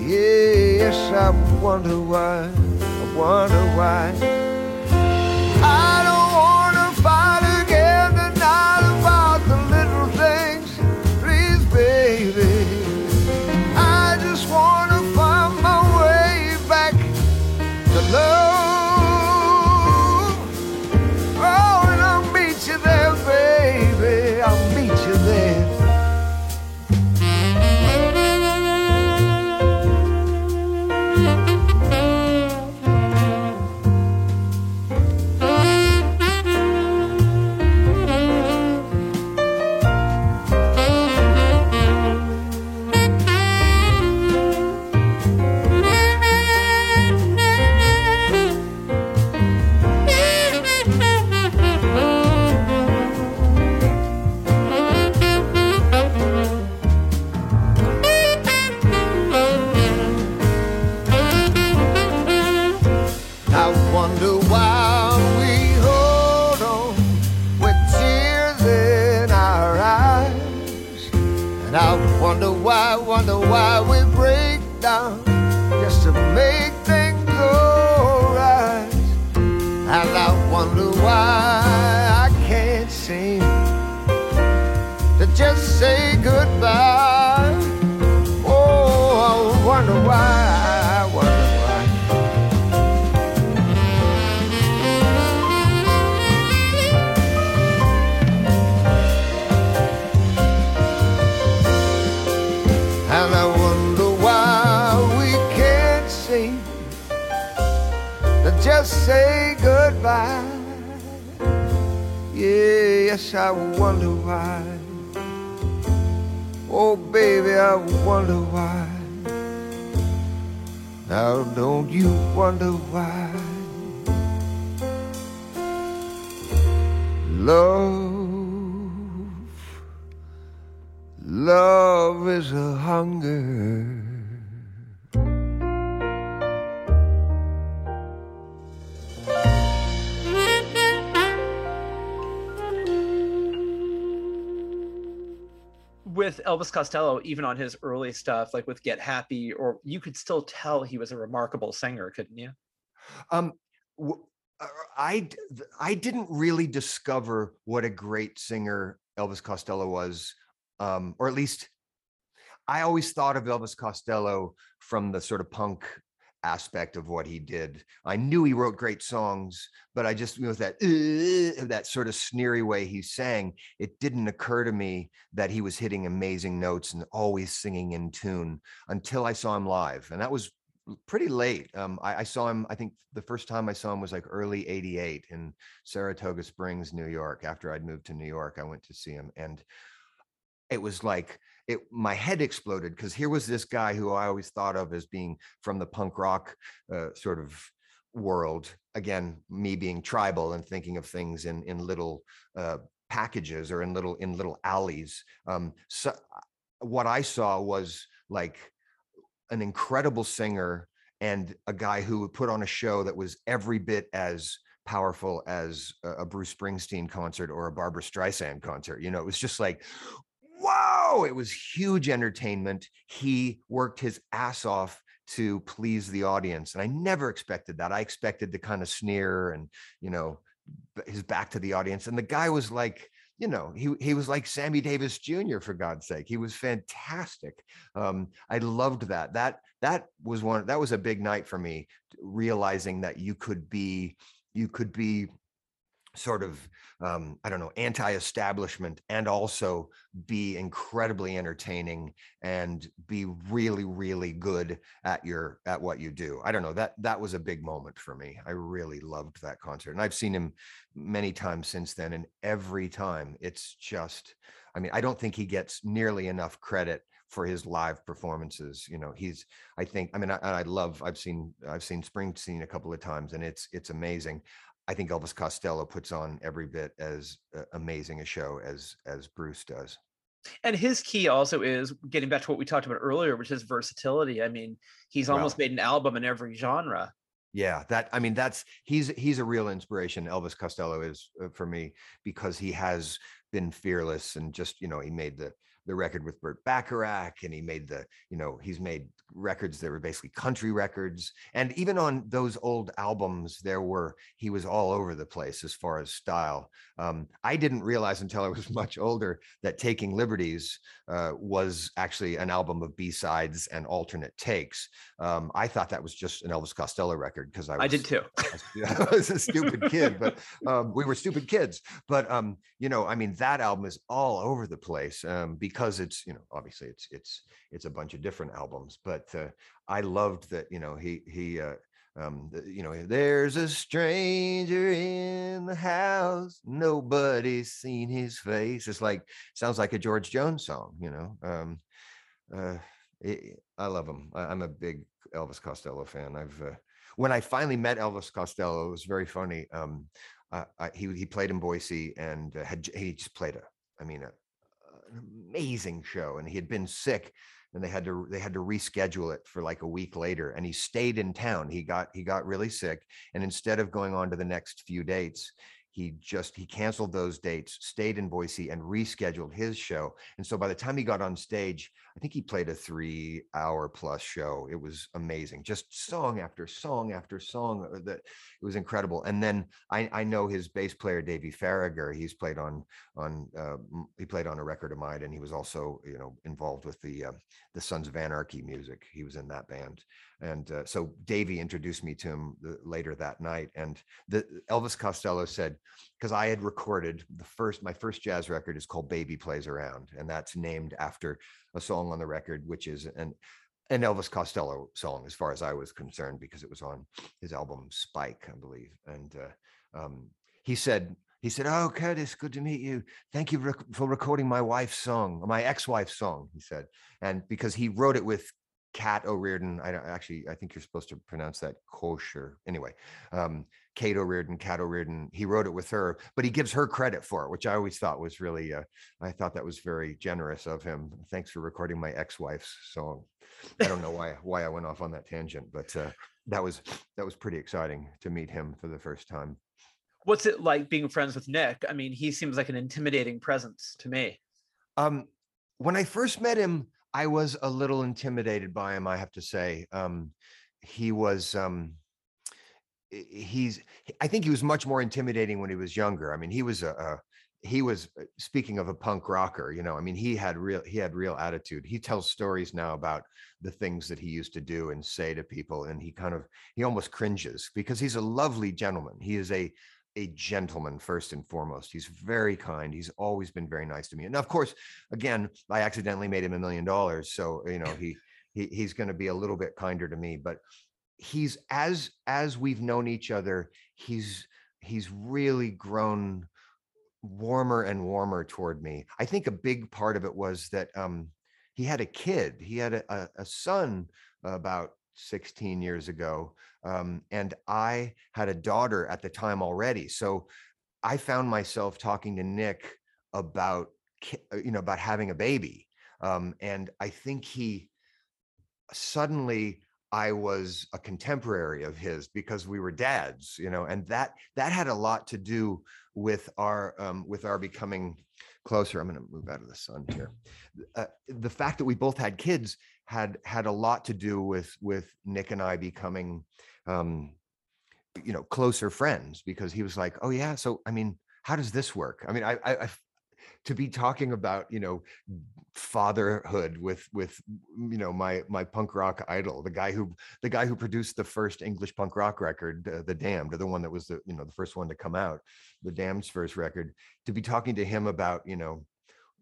Yes, I wonder why. I wonder why. I wonder why. Oh, baby, I wonder why. Now, don't you wonder why? Love, love is a hunger. With Elvis Costello, even on his early stuff, like with Get Happy, or you could still tell he was a remarkable singer, couldn't you? Um, uh, I I didn't really discover what a great singer Elvis Costello was, um, or at least I always thought of Elvis Costello from the sort of punk aspect of what he did. I knew he wrote great songs, but I just, you know, that that sort of sneery way he sang, it didn't occur to me that he was hitting amazing notes and always singing in tune until I saw him live, and that was pretty late. Um, I, I, saw him. I think the first time I saw him was like early '88 in Saratoga Springs, New York. After I'd moved to New York, I went to see him, and it was like it my head exploded because here was this guy who I always thought of as being from the punk rock uh, sort of world. Again, me being tribal and thinking of things in in little uh, packages or in little in little alleys. Um, so uh, what I saw was like an incredible singer and a guy who would put on a show that was every bit as powerful as a Bruce Springsteen concert or a Barbra Streisand concert. You know, it was just like, whoa, it was huge entertainment. He worked his ass off to please the audience. And I never expected that. I expected to kind of sneer and, you know, his back to the audience. And the guy was like, you know, he he was like Sammy Davis Jr. for God's sake. He was fantastic. Um, I loved that. That that was one. That was a big night for me, realizing that you could be you could be sort of um, i don't know anti-establishment and also be incredibly entertaining and be really really good at your at what you do i don't know that that was a big moment for me i really loved that concert and i've seen him many times since then and every time it's just i mean i don't think he gets nearly enough credit for his live performances. You know, he's I think I mean I, I, love I've seen I've seen Springsteen a couple of times and it's it's amazing. I think Elvis Costello puts on every bit as uh, amazing a show as as Bruce does. And his key also is getting back to what we talked about earlier, which is versatility. I mean, he's almost made an album in every genre. Yeah, that I mean, that's he's he's a real inspiration. Elvis Costello is uh, for me because he has been fearless and just you know he made the the record with Burt Bacharach, and he made the, you know, he's made records that were basically country records. And even on those old albums, there were, he was all over the place as far as style. Um, I didn't realize until I was [LAUGHS] much older that Taking Liberties uh, was actually an album of B sides and alternate takes. Um, I thought that was just an Elvis Costello record because [LAUGHS] I was, I did too. I was a stupid kid, but um, we were stupid kids. But, um, you know, I mean, that album is all over the place um, because it's you know obviously it's it's it's a bunch of different albums but uh, i loved that you know he he uh, um, you know, there's a stranger in the house. Nobody's seen his face. It's like sounds like a George Jones song, you know. Um, uh, it, I love him. I, am a big Elvis Costello fan. I've uh, when I finally met Elvis Costello, it was very funny. Um, I, he he played in Boise and uh, had he just played a, I mean, a, an amazing show and he had been sick and they had to they had to reschedule it for like a week later and he stayed in town. He got he got really sick and instead of going on to the next few dates he just he canceled those dates stayed in boise and rescheduled his show and so by the time he got on stage i think he played a three hour plus show. It was amazing. Just song after song after song uh, that it was incredible and then i i know his bass player davey faragher he's played on on uh, he played on a record of mine and he was also you know involved with the uh, the sons of anarchy music. He was in that band and uh, so Davey introduced me to him the, later that night. And the Elvis Costello said, because I had recorded the first, my first jazz record is called Baby Plays Around. And that's named after a song on the record, which is an, an Elvis Costello song, as far as I was concerned, because it was on his album Spike, I believe. And uh, um, he said, he said, "Oh, Curtis, good to meet you. Thank you for recording my wife's song, my ex-wife's song." He said, and because he wrote it with Kat O'Riordan. I don't actually. I think you're supposed to pronounce that kosher. Anyway, um, Kate O'Riordan, Kat O'Riordan. He wrote it with her, but he gives her credit for it, which I always thought was really. Uh, I thought that was very generous of him. Thanks for recording my ex-wife's song. I don't know [LAUGHS] why why I went off on that tangent, but uh, that was that was pretty exciting to meet him for the first time. What's it like being friends with Nick? I mean, he seems like an intimidating presence to me. Um, when I first met him, I was a little intimidated by him. I have to say, um, he was. Um, he's. I think he was much more intimidating when he was younger. I mean, he was a, a he was uh, speaking of a punk rocker you know i mean he had real he had real attitude he tells stories now about the things that he used to do and say to people and he kind of he almost cringes because he's a lovely gentleman he is a a gentleman first and foremost he's very kind he's always been very nice to me and of course again i accidentally made him a million dollars so you know he, he he's going to be a little bit kinder to me but he's as as we've known each other he's he's really grown warmer and warmer toward me. I think a big part of it was that um, he had a kid. He had a, a son about 16 years ago, um, and I had a daughter at the time already. So I found myself talking to Nick about uh, you know about having a baby, um, and I think he suddenly I was a contemporary of his because we were dads, you know, and that that had a lot to do with our um, with our becoming closer. I'm going to move out of the sun here. Uh, the fact that we both had kids had had a lot to do with with Nick and I becoming, um, you know, closer friends because he was like, oh yeah, so I mean, how does this work? I mean, I, I, to be talking about you know fatherhood with with you know my my punk rock idol the guy who the guy who produced the first english punk rock record uh, the damned or the one that was the you know the first one to come out the damned's first record to be talking to him about you know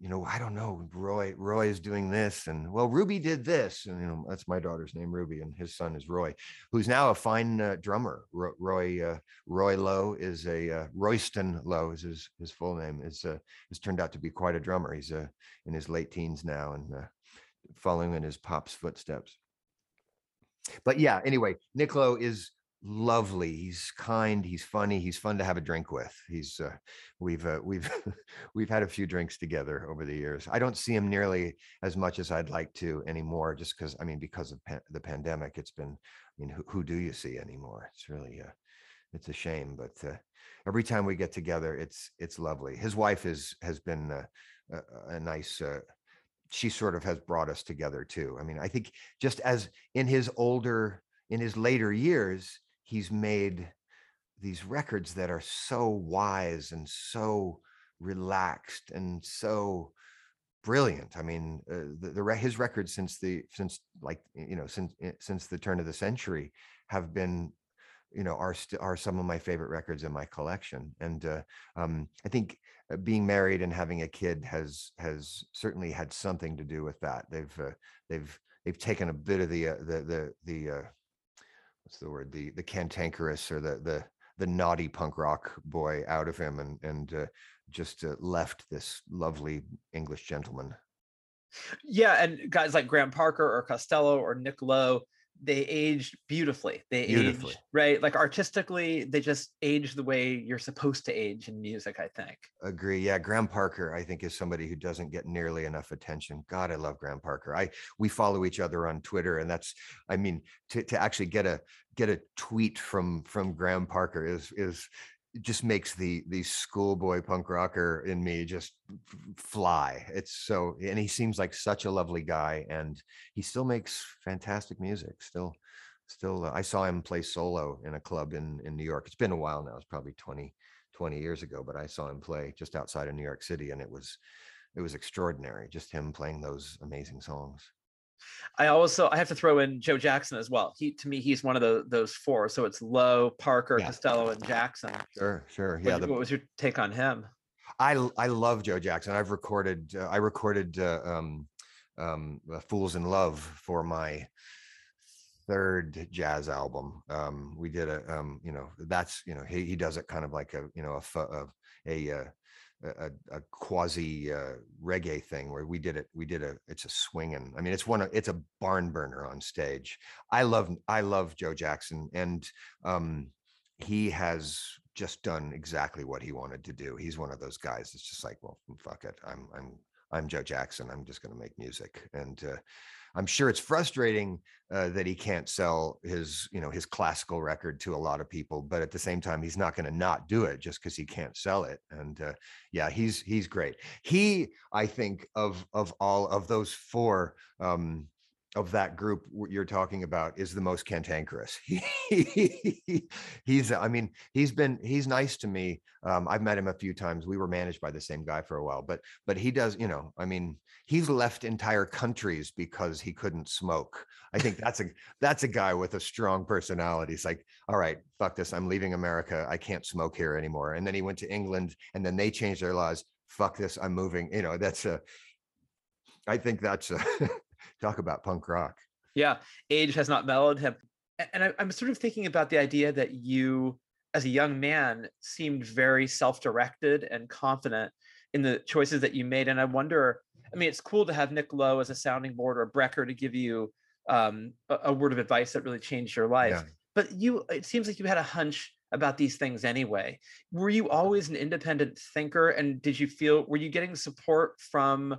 you know, I don't know, Roy, Roy is doing this. And well, Ruby did this. And, you know, that's my daughter's name, Ruby, and his son is Roy, who's now a fine uh, drummer. Roy, uh, Roy Lowe is a, uh, Royston Lowe is his, his full name is, uh, has turned out to be quite a drummer. He's uh, in his late teens now and uh, following in his pop's footsteps. But yeah, anyway, Nick Lowe is lovely he's kind he's funny he's fun to have a drink with. He's uh, we've uh, we've [LAUGHS] we've had a few drinks together over the years. I don't see him nearly as much as i'd like to anymore just because i mean because of the pandemic it's been i mean who, who do you see anymore? It's really uh it's a shame but uh, every time we get together it's it's lovely. His wife is has been uh, a, a nice uh, she sort of has brought us together too. I mean i think just as in his older in his later years he's made these records that are so wise and so relaxed and so brilliant. I mean, uh, the, the his records since the since like you know since since the turn of the century have been you know are st- are some of my favorite records in my collection and uh, um, i think uh, being married and having a kid has has certainly had something to do with that they've uh, they've they've taken a bit of the uh, the the the uh, what's the word the the cantankerous or the the the naughty punk rock boy out of him and and uh, just uh, left this lovely English gentleman. Yeah, and guys like Graham Parker or Costello or Nick Lowe, they aged beautifully. They beautifully. aged right, like artistically, they just age the way you're supposed to age in music. I think. Agree. Yeah, Graham Parker, I think, is somebody who doesn't get nearly enough attention. God, I love Graham Parker. I we follow each other on Twitter, and that's, I mean, to to actually get a get a tweet from from Graham Parker is is just makes the the schoolboy punk rocker in me just fly. It's so and he seems like such a lovely guy and he still makes fantastic music still still uh, i saw him play solo in a club in in new york. It's been a while now it's probably 20 20 years ago but i saw him play just outside of new york city and it was it was extraordinary just him playing those amazing songs I also I have to throw in Joe Jackson as well. He to me he's one of the, those four. So it's Lowe, Parker, yeah. Costello, and Jackson. Sure, sure. Yeah. What, the, what, was your take on him? I I love Joe Jackson. I've recorded uh, I recorded uh, um, um, uh, Fools in Love for my third jazz album. Um, we did a um, you know that's you know he he does it kind of like a you know a a, a, a a quasi uh, reggae thing where we did it. We did a it's a swinging. I mean, it's one. Of, it's a barn burner on stage. I love I love Joe Jackson, and um, he has just done exactly what he wanted to do. He's one of those guys that's just like, well, fuck it. I'm I'm I'm Joe Jackson. I'm just going to make music. And uh, I'm sure it's frustrating uh, that he can't sell his, you know, his classical record to a lot of people, but at the same time, he's not going to not do it just because he can't sell it. And uh, yeah, he's he's great. He, I think, of of all of those four. Um, of that group you're talking about is the most cantankerous. [LAUGHS] He's, I mean, he's been, he's nice to me. Um, I've met him a few times. We were managed by the same guy for a while, but, but he does, you know, I mean, he's left entire countries because he couldn't smoke. I think [LAUGHS] that's a, that's a guy with a strong personality. It's like, all right, fuck this. I'm leaving America. I can't smoke here anymore. And then he went to England and then they changed their laws. Fuck this. I'm moving. You know, that's a, I think that's a, [LAUGHS] talk about punk rock. Yeah, age has not mellowed him. And I, I'm sort of thinking about the idea that you, as a young man, seemed very self-directed and confident in the choices that you made. And I wonder, I mean, it's cool to have Nick Lowe as a sounding board or Brecker to give you um, a, a, word of advice that really changed your life. Yeah. But you, it seems like you had a hunch about these things anyway. Were you always an independent thinker? And did you feel, were you getting support from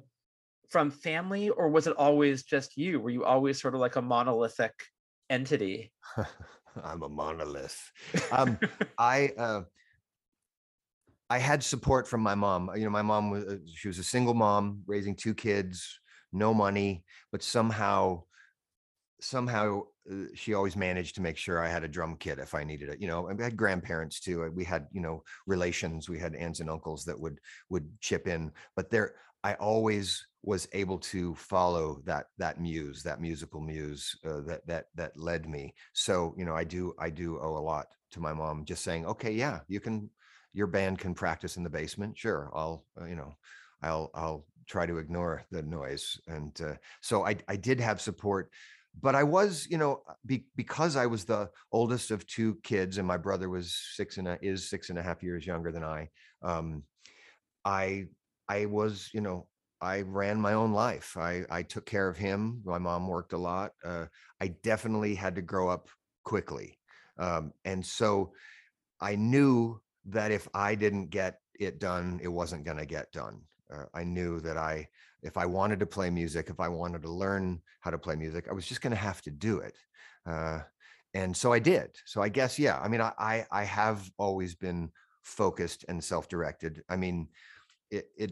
from family or was it always just you were you always sort of like a monolithic entity [LAUGHS] i'm a monolith um [LAUGHS] i uh i had support from my mom you know my mom was uh, she was a single mom raising two kids no money but somehow somehow uh, she always managed to make sure I had a drum kit if I needed it. You know, I had grandparents too. We had, you know, relations. We had aunts and uncles that would would chip in. But there, I always was able to follow that that muse, that musical muse uh, that that that led me. So you know, I do I do owe a lot to my mom. Just saying, okay, yeah, you can, your band can practice in the basement. Sure, I'll uh, you know, I'll I'll try to ignore the noise. And uh, so I I did have support but I was, you know, uh, be, because I was the oldest of two kids, and my brother was six and a, is six and a half years younger than I. Um, I I was, you know, I ran my own life. I, I took care of him. My mom worked a lot. Uh, I definitely had to grow up quickly. Um, and so I knew that if I didn't get it done, it wasn't going to get done. Uh, I knew that I, if I wanted to play music, if I wanted to learn how to play music, I was just going to have to do it. Uh, and so I did. So I guess, yeah, I mean, I, I, I have always been focused and self-directed. I mean, it it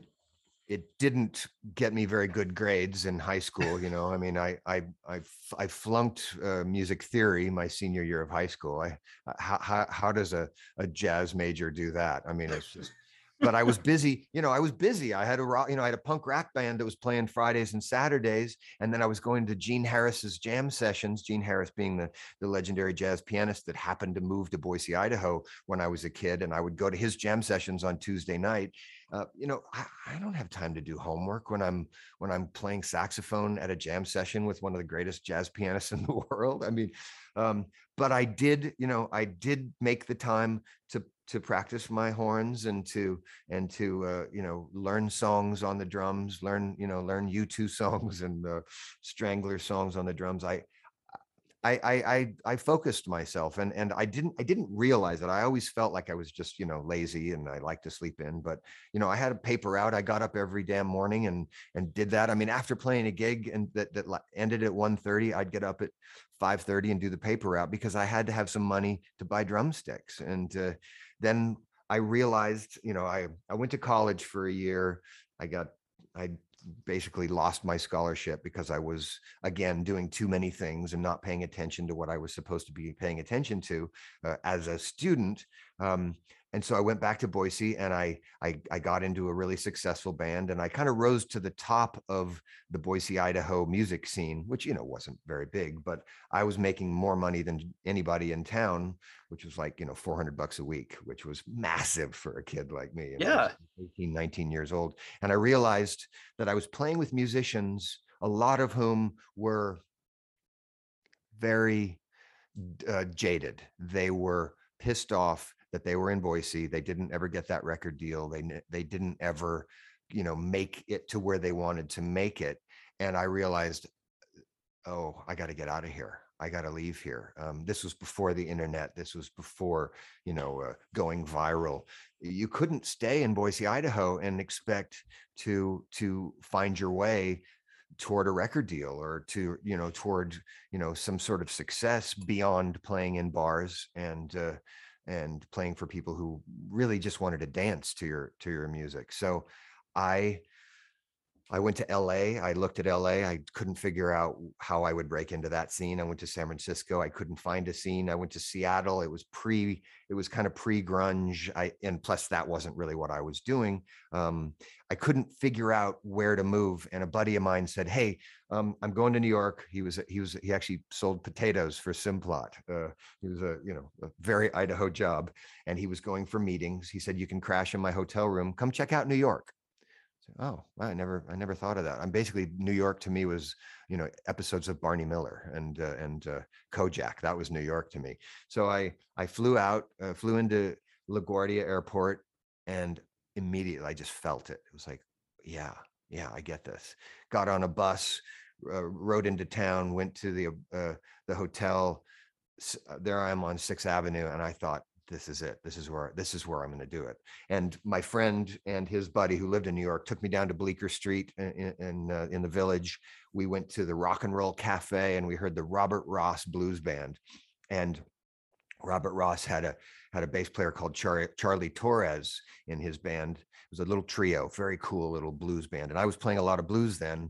it didn't get me very good grades in high school you know i mean i i i, I flunked uh, music theory my senior year of high school i how, how, how does a, a jazz major do that i mean it's just but I was busy, you know, I was busy. I had a rock, you know, I had a punk rock band that was playing Fridays and Saturdays. And then I was going to Gene Harris's jam sessions, Gene Harris being the, the legendary jazz pianist that happened to move to Boise, Idaho when I was a kid. And I would go to his jam sessions on Tuesday night. Uh, you know, I, I don't have time to do homework when I'm when I'm playing saxophone at a jam session with one of the greatest jazz pianists [LAUGHS] in the world. I mean, um, but I did, you know, I did make the time to to practice my horns and to and to uh, you know learn songs on the drums learn you know learn u2 [LAUGHS] songs and uh, strangler songs on the drums I, I i i focused myself and and i didn't i didn't realize it. I always felt like i was just you know lazy and i like to sleep in but you know i had a paper out. I got up every damn morning and and did that. I mean after playing a gig and that that ended at 1.30 i'd get up at 5.30 and do the paper out because i had to have some money to buy drumsticks. And uh, then I realized, you know, I, I went to college for a year. I got, I basically lost my scholarship because I was again doing too many things and not paying attention to what I was supposed to be paying attention to uh, as a student. Um, and so I went back to Boise and I, I, I got into a really successful band and I kind of rose to the top of the Boise, Idaho music scene, which you know wasn't very big, but I was making more money than anybody in town, which was like you know 400 bucks a week, which was massive for a kid like me. Yeah, 18, 19 years old, and I realized that I was playing with musicians, a lot of whom were very uh, jaded. They were pissed off that they were in Boise. They didn't ever get that record deal. They they didn't ever, you know, make it to where they wanted to make it. And I realized, oh, I got to get out of here. I got to leave here. Um, this was before the internet. This was before, you know, uh, going viral. You couldn't stay in Boise, Idaho, and expect to to find your way toward a record deal or to you know toward you know some sort of success beyond playing in bars and uh, and playing for people who really just wanted to dance to your to your music. So I I went to LA. I looked at LA. I couldn't figure out how I would break into that scene. I went to San Francisco. I couldn't find a scene. I went to Seattle. It was pre, it was kind of pre-grunge. I and plus that wasn't really what I was doing. Um, I couldn't figure out where to move. And a buddy of mine said, "Hey, um, I'm going to New York." He was he was he actually sold potatoes for Simplot. Uh, he was a you know a very Idaho job, and he was going for meetings. He said, "You can crash in my hotel room. Come check out New York." Oh i never i never thought of that. I'm basically new york to me was you know episodes of barney miller and uh, and uh, kojak. That was new york to me. So i i flew out uh, flew into laguardia airport and immediately i just felt it. It was like yeah yeah i get this. Got on a bus uh, rode into town went to the uh, the hotel. Uh, there i am on sixth avenue and i thought this is it. This is where this is where I'm going to do it. And my friend and his buddy who lived in New York took me down to Bleecker Street in in, uh, in the village. We went to the Rock and Roll Cafe and we heard the Robert Ross Blues Band. And Robert Ross had a had a bass player called Char- Charlie Torres in his band. It was a little trio, very cool little blues band. And I was playing a lot of blues then,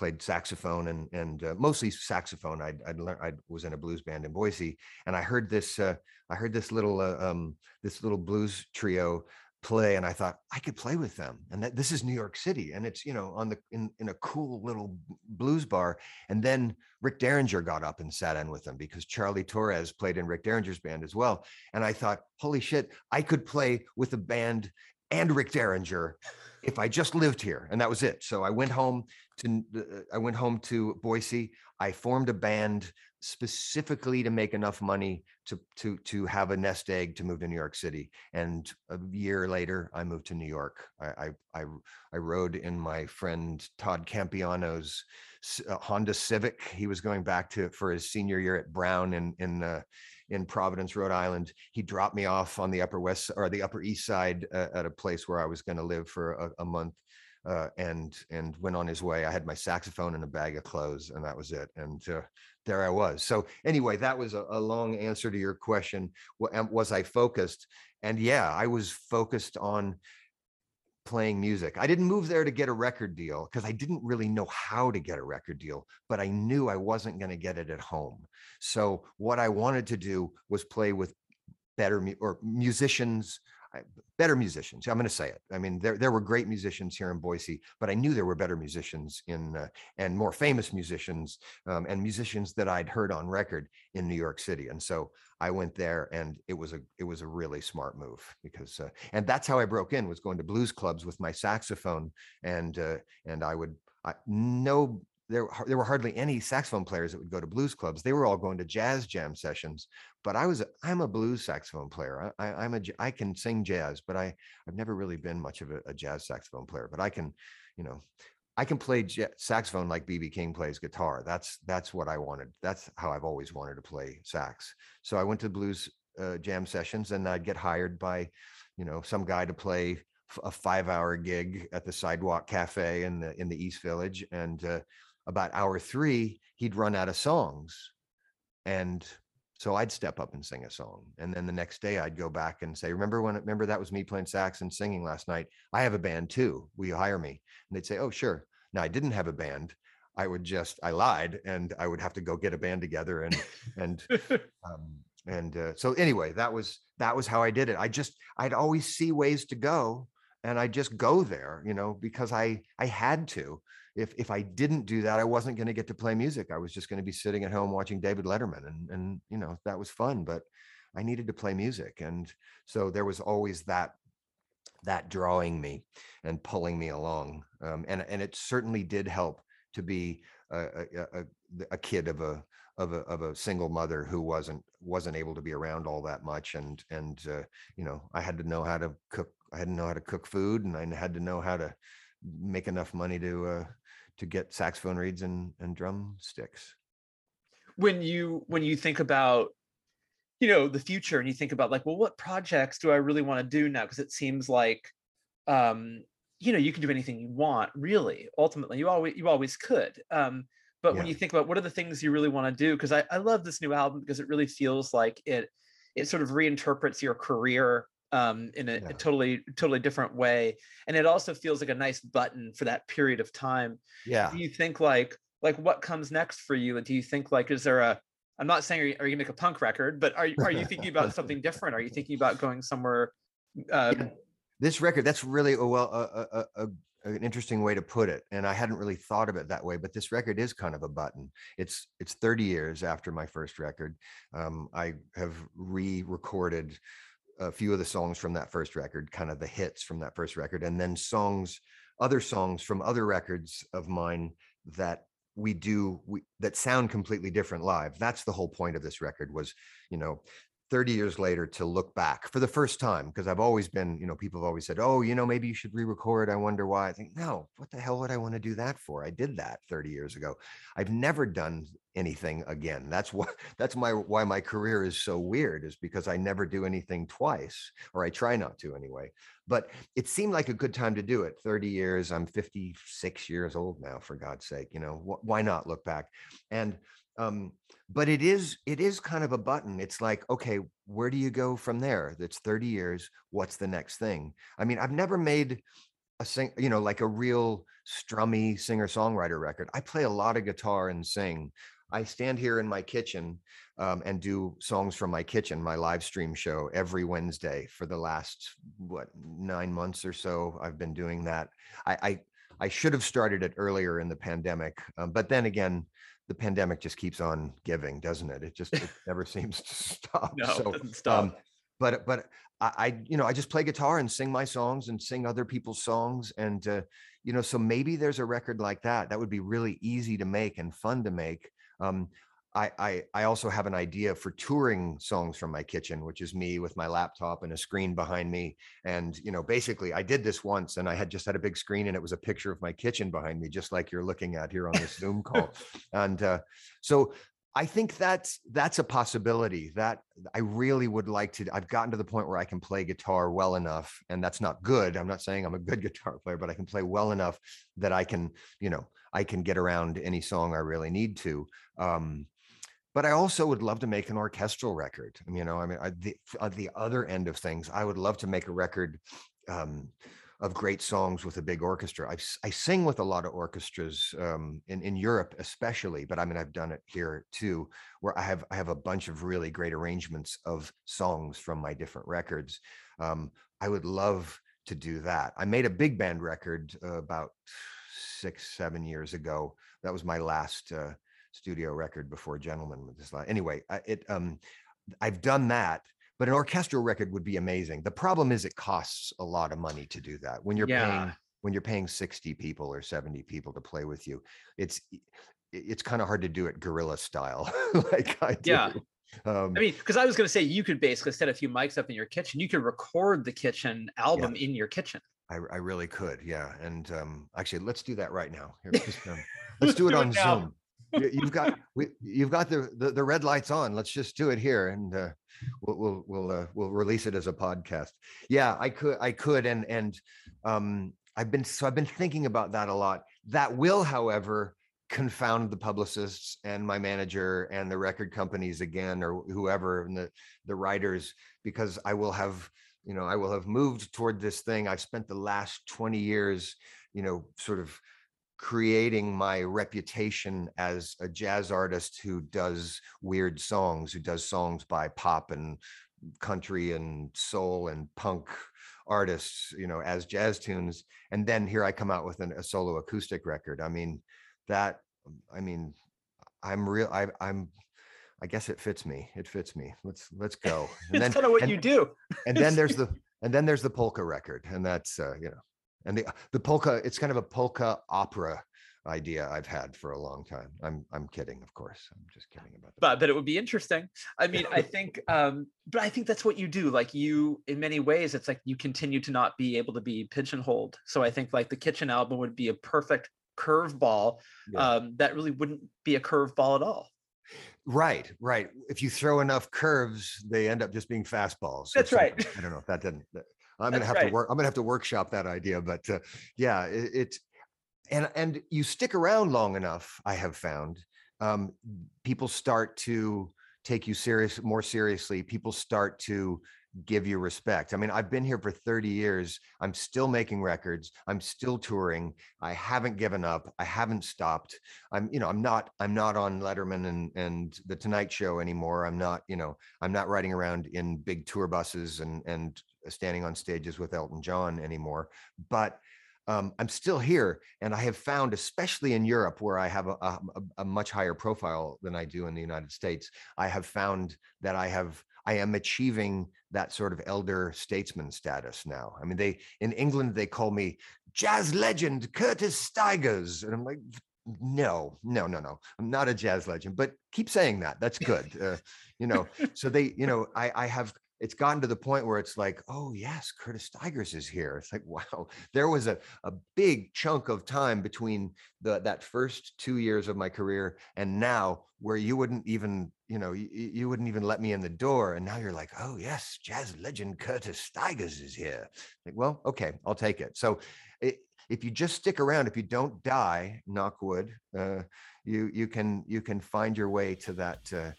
played saxophone and and uh, mostly saxophone. I'd I'd learned I was in a blues band in Boise, and I heard this uh, I heard this little uh, um, this little blues trio play, and I thought I could play with them. And that this is New York City, and it's you know on the in in a cool little blues bar. And then Rick Derringer got up and sat in with them because Charlie Torres played in Rick Derringer's band as well. And I thought, holy shit, I could play with a band and Rick Derringer if I just lived here. And that was it. So I went home to uh, I went home to Boise. I formed a band specifically to make enough money to to to have a nest egg to move to New York City. And a year later, I moved to New York. I I I, I rode in my friend Todd Campiano's uh, Honda Civic. He was going back to for his senior year at Brown in in uh, in Providence, Rhode Island. He dropped me off on the Upper West or the Upper East Side uh, at a place where I was going to live for a, a month. Uh, and and went on his way. I had my saxophone and a bag of clothes, and that was it. And uh, there I was. So anyway, that was a, a long answer to your question. Was I focused? And yeah, I was focused on playing music. I didn't move there to get a record deal because I didn't really know how to get a record deal, but I knew I wasn't going to get it at home. So what I wanted to do was play with better mu- or musicians better musicians. I'm going to say it. I mean, there there were great musicians here in Boise, but I knew there were better musicians in uh, and more famous musicians um, and musicians that I'd heard on record in New York City. And so I went there, and it was a it was a really smart move because uh, and that's how I broke in was going to blues clubs with my saxophone and uh, and I would I, no there, there were hardly any saxophone players that would go to blues clubs. They were all going to jazz jam sessions. But I was, a, I'm a blues saxophone player. I, I, am a, I can sing jazz, but I, I've never really been much of a, a jazz saxophone player. But I can, you know, I can play j- saxophone like BB King plays guitar. That's that's what I wanted. That's how I've always wanted to play sax. So I went to blues uh, jam sessions, and I'd get hired by, you know, some guy to play a five hour gig at the sidewalk cafe in the in the east village and uh, about hour three, he'd run out of songs. And so I'd step up and sing a song. And then the next day I'd go back and say, remember when, remember that was me playing sax and singing last night. I have a band too. Will you hire me? And they'd say, oh, sure. Now I didn't have a band. I would just, I lied and I would have to go get a band together and, and, [LAUGHS] um, and uh, so anyway, that was, that was how I did it. I just, I'd always see ways to go and I just go there, you know, because I, I had to if if I didn't do that, I wasn't going to get to play music. I was just going to be sitting at home watching David Letterman, and and you know that was fun, but I needed to play music, and so there was always that that drawing me and pulling me along, um, and and it certainly did help to be a, a, a, kid of a of a of a single mother who wasn't wasn't able to be around all that much and and uh, you know I had to know how to cook I had to know how to cook food and I had to know how to make enough money to uh, to get saxophone reeds and and drumsticks. when you when you think about you know the future and you think about like well what projects do i really want to do now? Because it seems like um you know you can do anything you want really ultimately. You always you always could. Um but when you think about what are the things you really want to do because I, I love this new album because it really feels like it it sort of reinterprets your career um in a, a totally totally different way and it also feels like a nice button for that period of time. Yeah. do you think like like what comes next for you? And do you think like is there a i'm not saying are you, are you gonna make a punk record but are you are you thinking about something [LAUGHS] different? Are you thinking about going somewhere um, this record that's really a well a, a, a, a- an interesting way to put it and i hadn't really thought of it that way but this record is kind of a button. It's it's 30 years after my first record. Um, i have re-recorded a few of the songs from that first record kind of the hits from that first record and then songs other songs from other records of mine that we do we, that sound completely different live. That's the whole point of this record was you know 30 years later to look back for the first time because I've always been, you know, people have always said, "Oh, you know, maybe you should re-record." I wonder why. I think, "No, what the hell would I want to do that for? I did that 30 years ago. I've never done anything again. That's why [LAUGHS] that's my why my career is so weird is because I never do anything twice or I try not to anyway. But it seemed like a good time to do it. 30 years, I'm 56 years old now for God's sake, you know. Wh- why not look back? And um but it is it is kind of a button. It's like okay where do you go from there? That's 30 years. What's the next thing? I mean i've never made a sing you know like a real strummy singer songwriter record. I play a lot of guitar and sing. I stand here in my kitchen um, and do songs from my kitchen my live stream show every wednesday for the last what nine months or so i've been doing that. I i, I should have started it earlier in the pandemic um, but then again the pandemic just keeps on giving, doesn't it? It just it never [LAUGHS] seems to stop. no so, it doesn't stop um, but but I, I you know I just play guitar and sing my songs and sing other people's songs and uh, you know so maybe there's a record like that that would be really easy to make and fun to make. Um, I, I I also have an idea for touring songs from my kitchen, which is me with my laptop and a screen behind me. And you know, basically, I did this once, and I had just had a big screen, and it was a picture of my kitchen behind me, just like you're looking at here on this Zoom [LAUGHS] call. And uh, so I think that's that's a possibility. That I really would like to. I've gotten to the point where I can play guitar well enough, and that's not good. I'm not saying I'm a good [LAUGHS] guitar player, but I can play well enough that I can, you know, I can get around any song I really need to. Um, but I also would love to make an orchestral record. Mean, You know, I mean, I, the, on the other end of things, I would love to make a record um, of great songs with a big orchestra. I, I sing with a lot of orchestras um, in in Europe, especially, but I mean, I've done it here too, where I have I have a bunch of really great arrangements of songs from my different records. Um, I would love to do that. I made a big band record uh, about six seven years ago. That was my last. Uh, studio record before gentleman with this line anyway I, it um i've done that but an orchestral record would be amazing the problem is it costs a lot of money to do that when you're Yeah. paying when you're paying 60 people or 70 people to play with you it's it's kind of hard to do it guerrilla style [LAUGHS] like i do Yeah. um, I mean, because I was going to say you could basically set a few mics up in your kitchen. You could record the kitchen album in your kitchen. I, I really could yeah and um actually let's do that right now Here, just, um, [LAUGHS] let's do it on now. zoom you've got we, you've got the, the the red lights on. Let's just do it here and uh we'll we'll we'll, uh, we'll release it as a podcast. Yeah i could i could and and um i've been so i've been thinking about that a lot. That will however confound the publicists and my manager and the record companies again or whoever and the the writers because i will have you know i will have moved toward this thing. I've spent the last 20 years you know sort of creating my reputation as a jazz artist who does weird songs who does songs by pop and country and soul and punk artists you know as jazz tunes. And then here i come out with an, a solo acoustic record. I mean that i mean i'm real I, i'm i guess it fits me. It fits me. Let's let's go. [LAUGHS] And it's kind of what and- you do. and then there's [LAUGHS] the and then there's the polka record. And that's uh, you know and the the polka it's kind of a polka opera idea i've had for a long time i'm i'm kidding of course i'm just kidding about that but but it would be interesting i mean i [LAUGHS] think um but i think that's what you do like you in many ways it's like you continue to not be able to be pigeonholed so i think like the kitchen album would be a perfect curveball Yeah. um that really wouldn't be a curveball at all Right, right. If you throw enough curves, they end up just being fastballs. That's right. I don't know if that didn't. I'm gonna have right. to work. I'm gonna have to workshop that idea. But uh, yeah, it, it and and you stick around long enough. I have found um, people start to take you serious more seriously. People start to give you respect. I mean, I've been here for 30 years. I'm still making records. I'm still touring. I haven't given up. I haven't stopped. I'm, you know, I'm not, I'm not on Letterman and and the Tonight Show anymore. I'm not, you know, I'm not riding around in big tour buses and and standing on stages with Elton John anymore. But um, I'm still here, and I have found, especially in Europe, where I have a, a, a much higher profile than I do in the United States, I have found that I have I am achieving that sort of elder statesman status now. I mean, they in England they call me jazz legend Curtis Stigers, and I'm like, no, no, no, no, I'm not a jazz legend, but keep saying that. That's good. Uh, you know, [LAUGHS] so they, you know, I I have it's gotten to the point where it's like, oh yes, Curtis Stigers is here. It's like, [LAUGHS] wow, there was a, a big chunk of time between the that first two years of my career and now where you wouldn't even, you know, you, you wouldn't even let me in the door. And now you're like, oh yes, jazz legend Curtis Stigers is here. Like, well, okay, I'll take it. So it, if you just stick around, if you don't die, knock wood, uh, you you can you can find your way to that uh,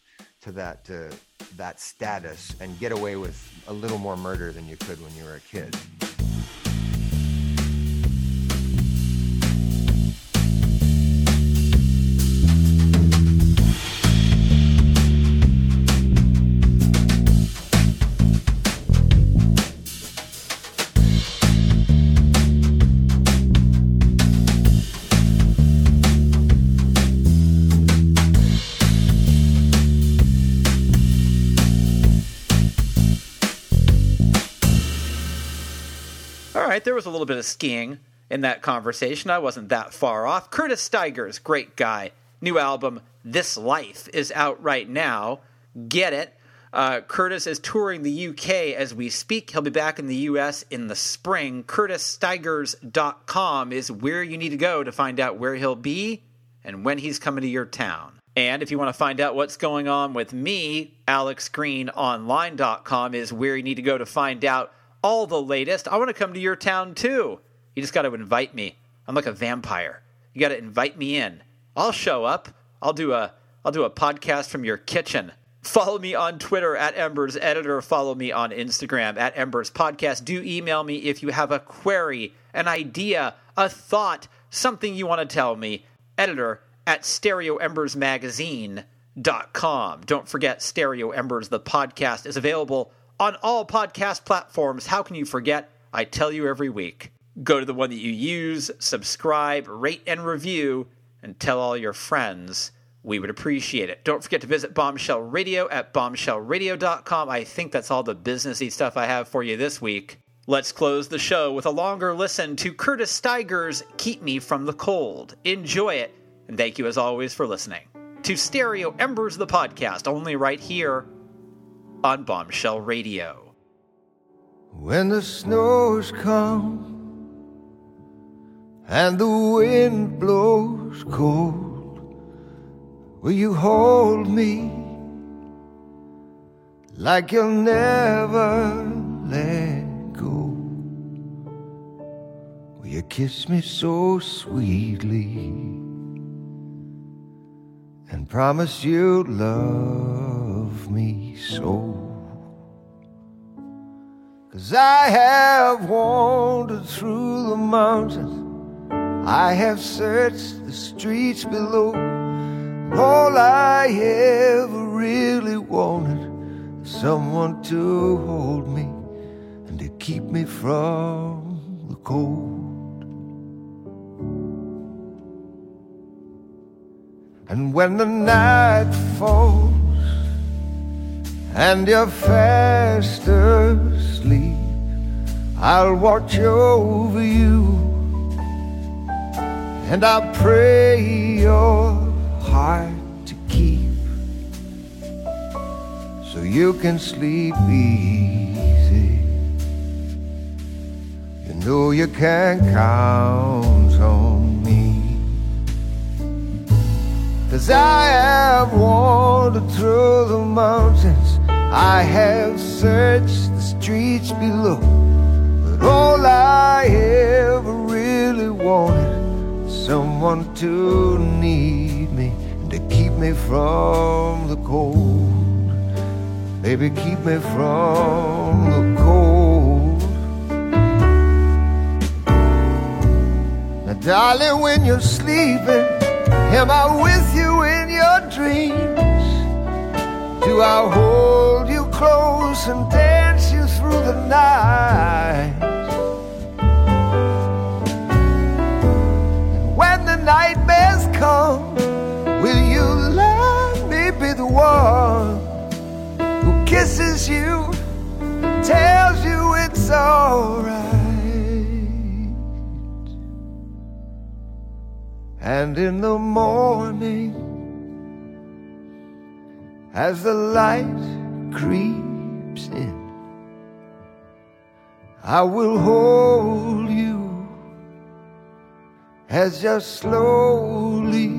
to that uh, that status and get away with a little more murder than you could when you were a kid. Skiing in that conversation. I wasn't that far off. Curtis Stigers, great guy. New album, This Life, is out right now. Get it. Uh, Curtis is touring the UK as we speak. He'll be back in the US in the spring. CurtisStigers.com is where you need to go to find out where he'll be and when he's coming to your town. And if you want to find out what's going on with me, AlexGreenOnline.com is where you need to go to find out all the latest. I want to come to your town too. You just got to invite me. I'm like a vampire. You got to invite me in. I'll show up. I'll do a I'll do a podcast from your kitchen. Follow me on Twitter at Embers Editor. Follow me on Instagram at Embers Podcast. Do email me if you have a query, an idea, a thought, something you want to tell me. Editor at StereoEmbersMagazine.com. Don't forget, Stereo Embers, the podcast, is available on all podcast platforms. How can you forget? I tell you every week. Go to the one that you use, subscribe, rate, and review, and tell all your friends. We would appreciate it. Don't forget to visit Bombshell Radio at bombshellradio.com. I think that's all the businessy stuff I have for you this week. Let's close the show with a longer listen to Curtis Stigers' Keep Me From the Cold. Enjoy it, and thank you as always for listening to Stereo Embers, the podcast, only right here on Bombshell Radio. When the snows come and the wind blows cold, will you hold me like you'll never let go? Will you kiss me so sweetly and promise you'll love me so? Cause I have wandered through the mountains, I have searched the streets below. And all I ever really wanted is someone to hold me and to keep me from the cold. And when the night falls and you're fast asleep, I'll watch over you and I'll pray your heart to keep so you can sleep easy. You know you can count on me. Cause I have wandered through the mountains, I have searched the streets below. But all I ever really wanted was someone to need me and to keep me from the cold. Baby, keep me from the cold. Now, darling, when you're sleeping, am I with you in your dreams? Do I hold and dance you through the night? And when the nightmares come, will you let me be the one? who kisses you, tells you it's alright. And in the morning, as the light creeps in, I will hold you as you're slowly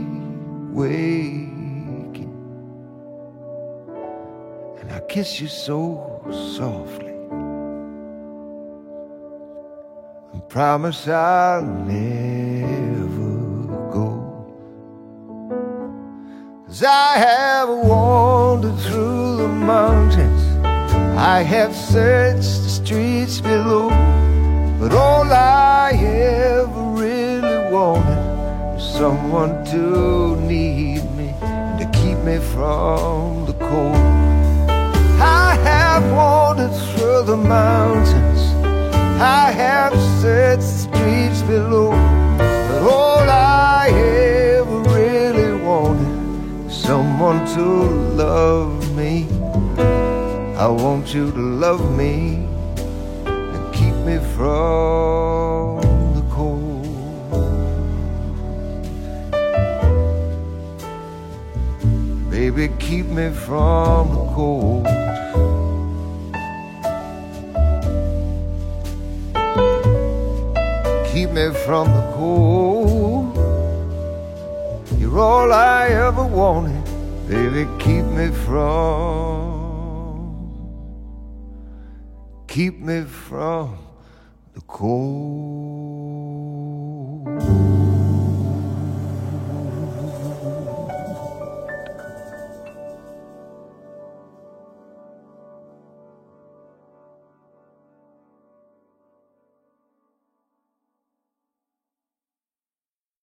waking. And I kiss you so softly and promise I'll never go. Cause I have wandered through the mountains, I have searched the streets below, but all I ever really wanted was someone to need me and to keep me from the cold. I have wandered through the mountains. I have searched the streets below. But all I ever really wanted was someone to love me. I want you to love me and keep me from the cold. Baby, keep me from the cold. keep me from the cold. You're all I ever wanted, baby. Keep me from, keep me from the cold.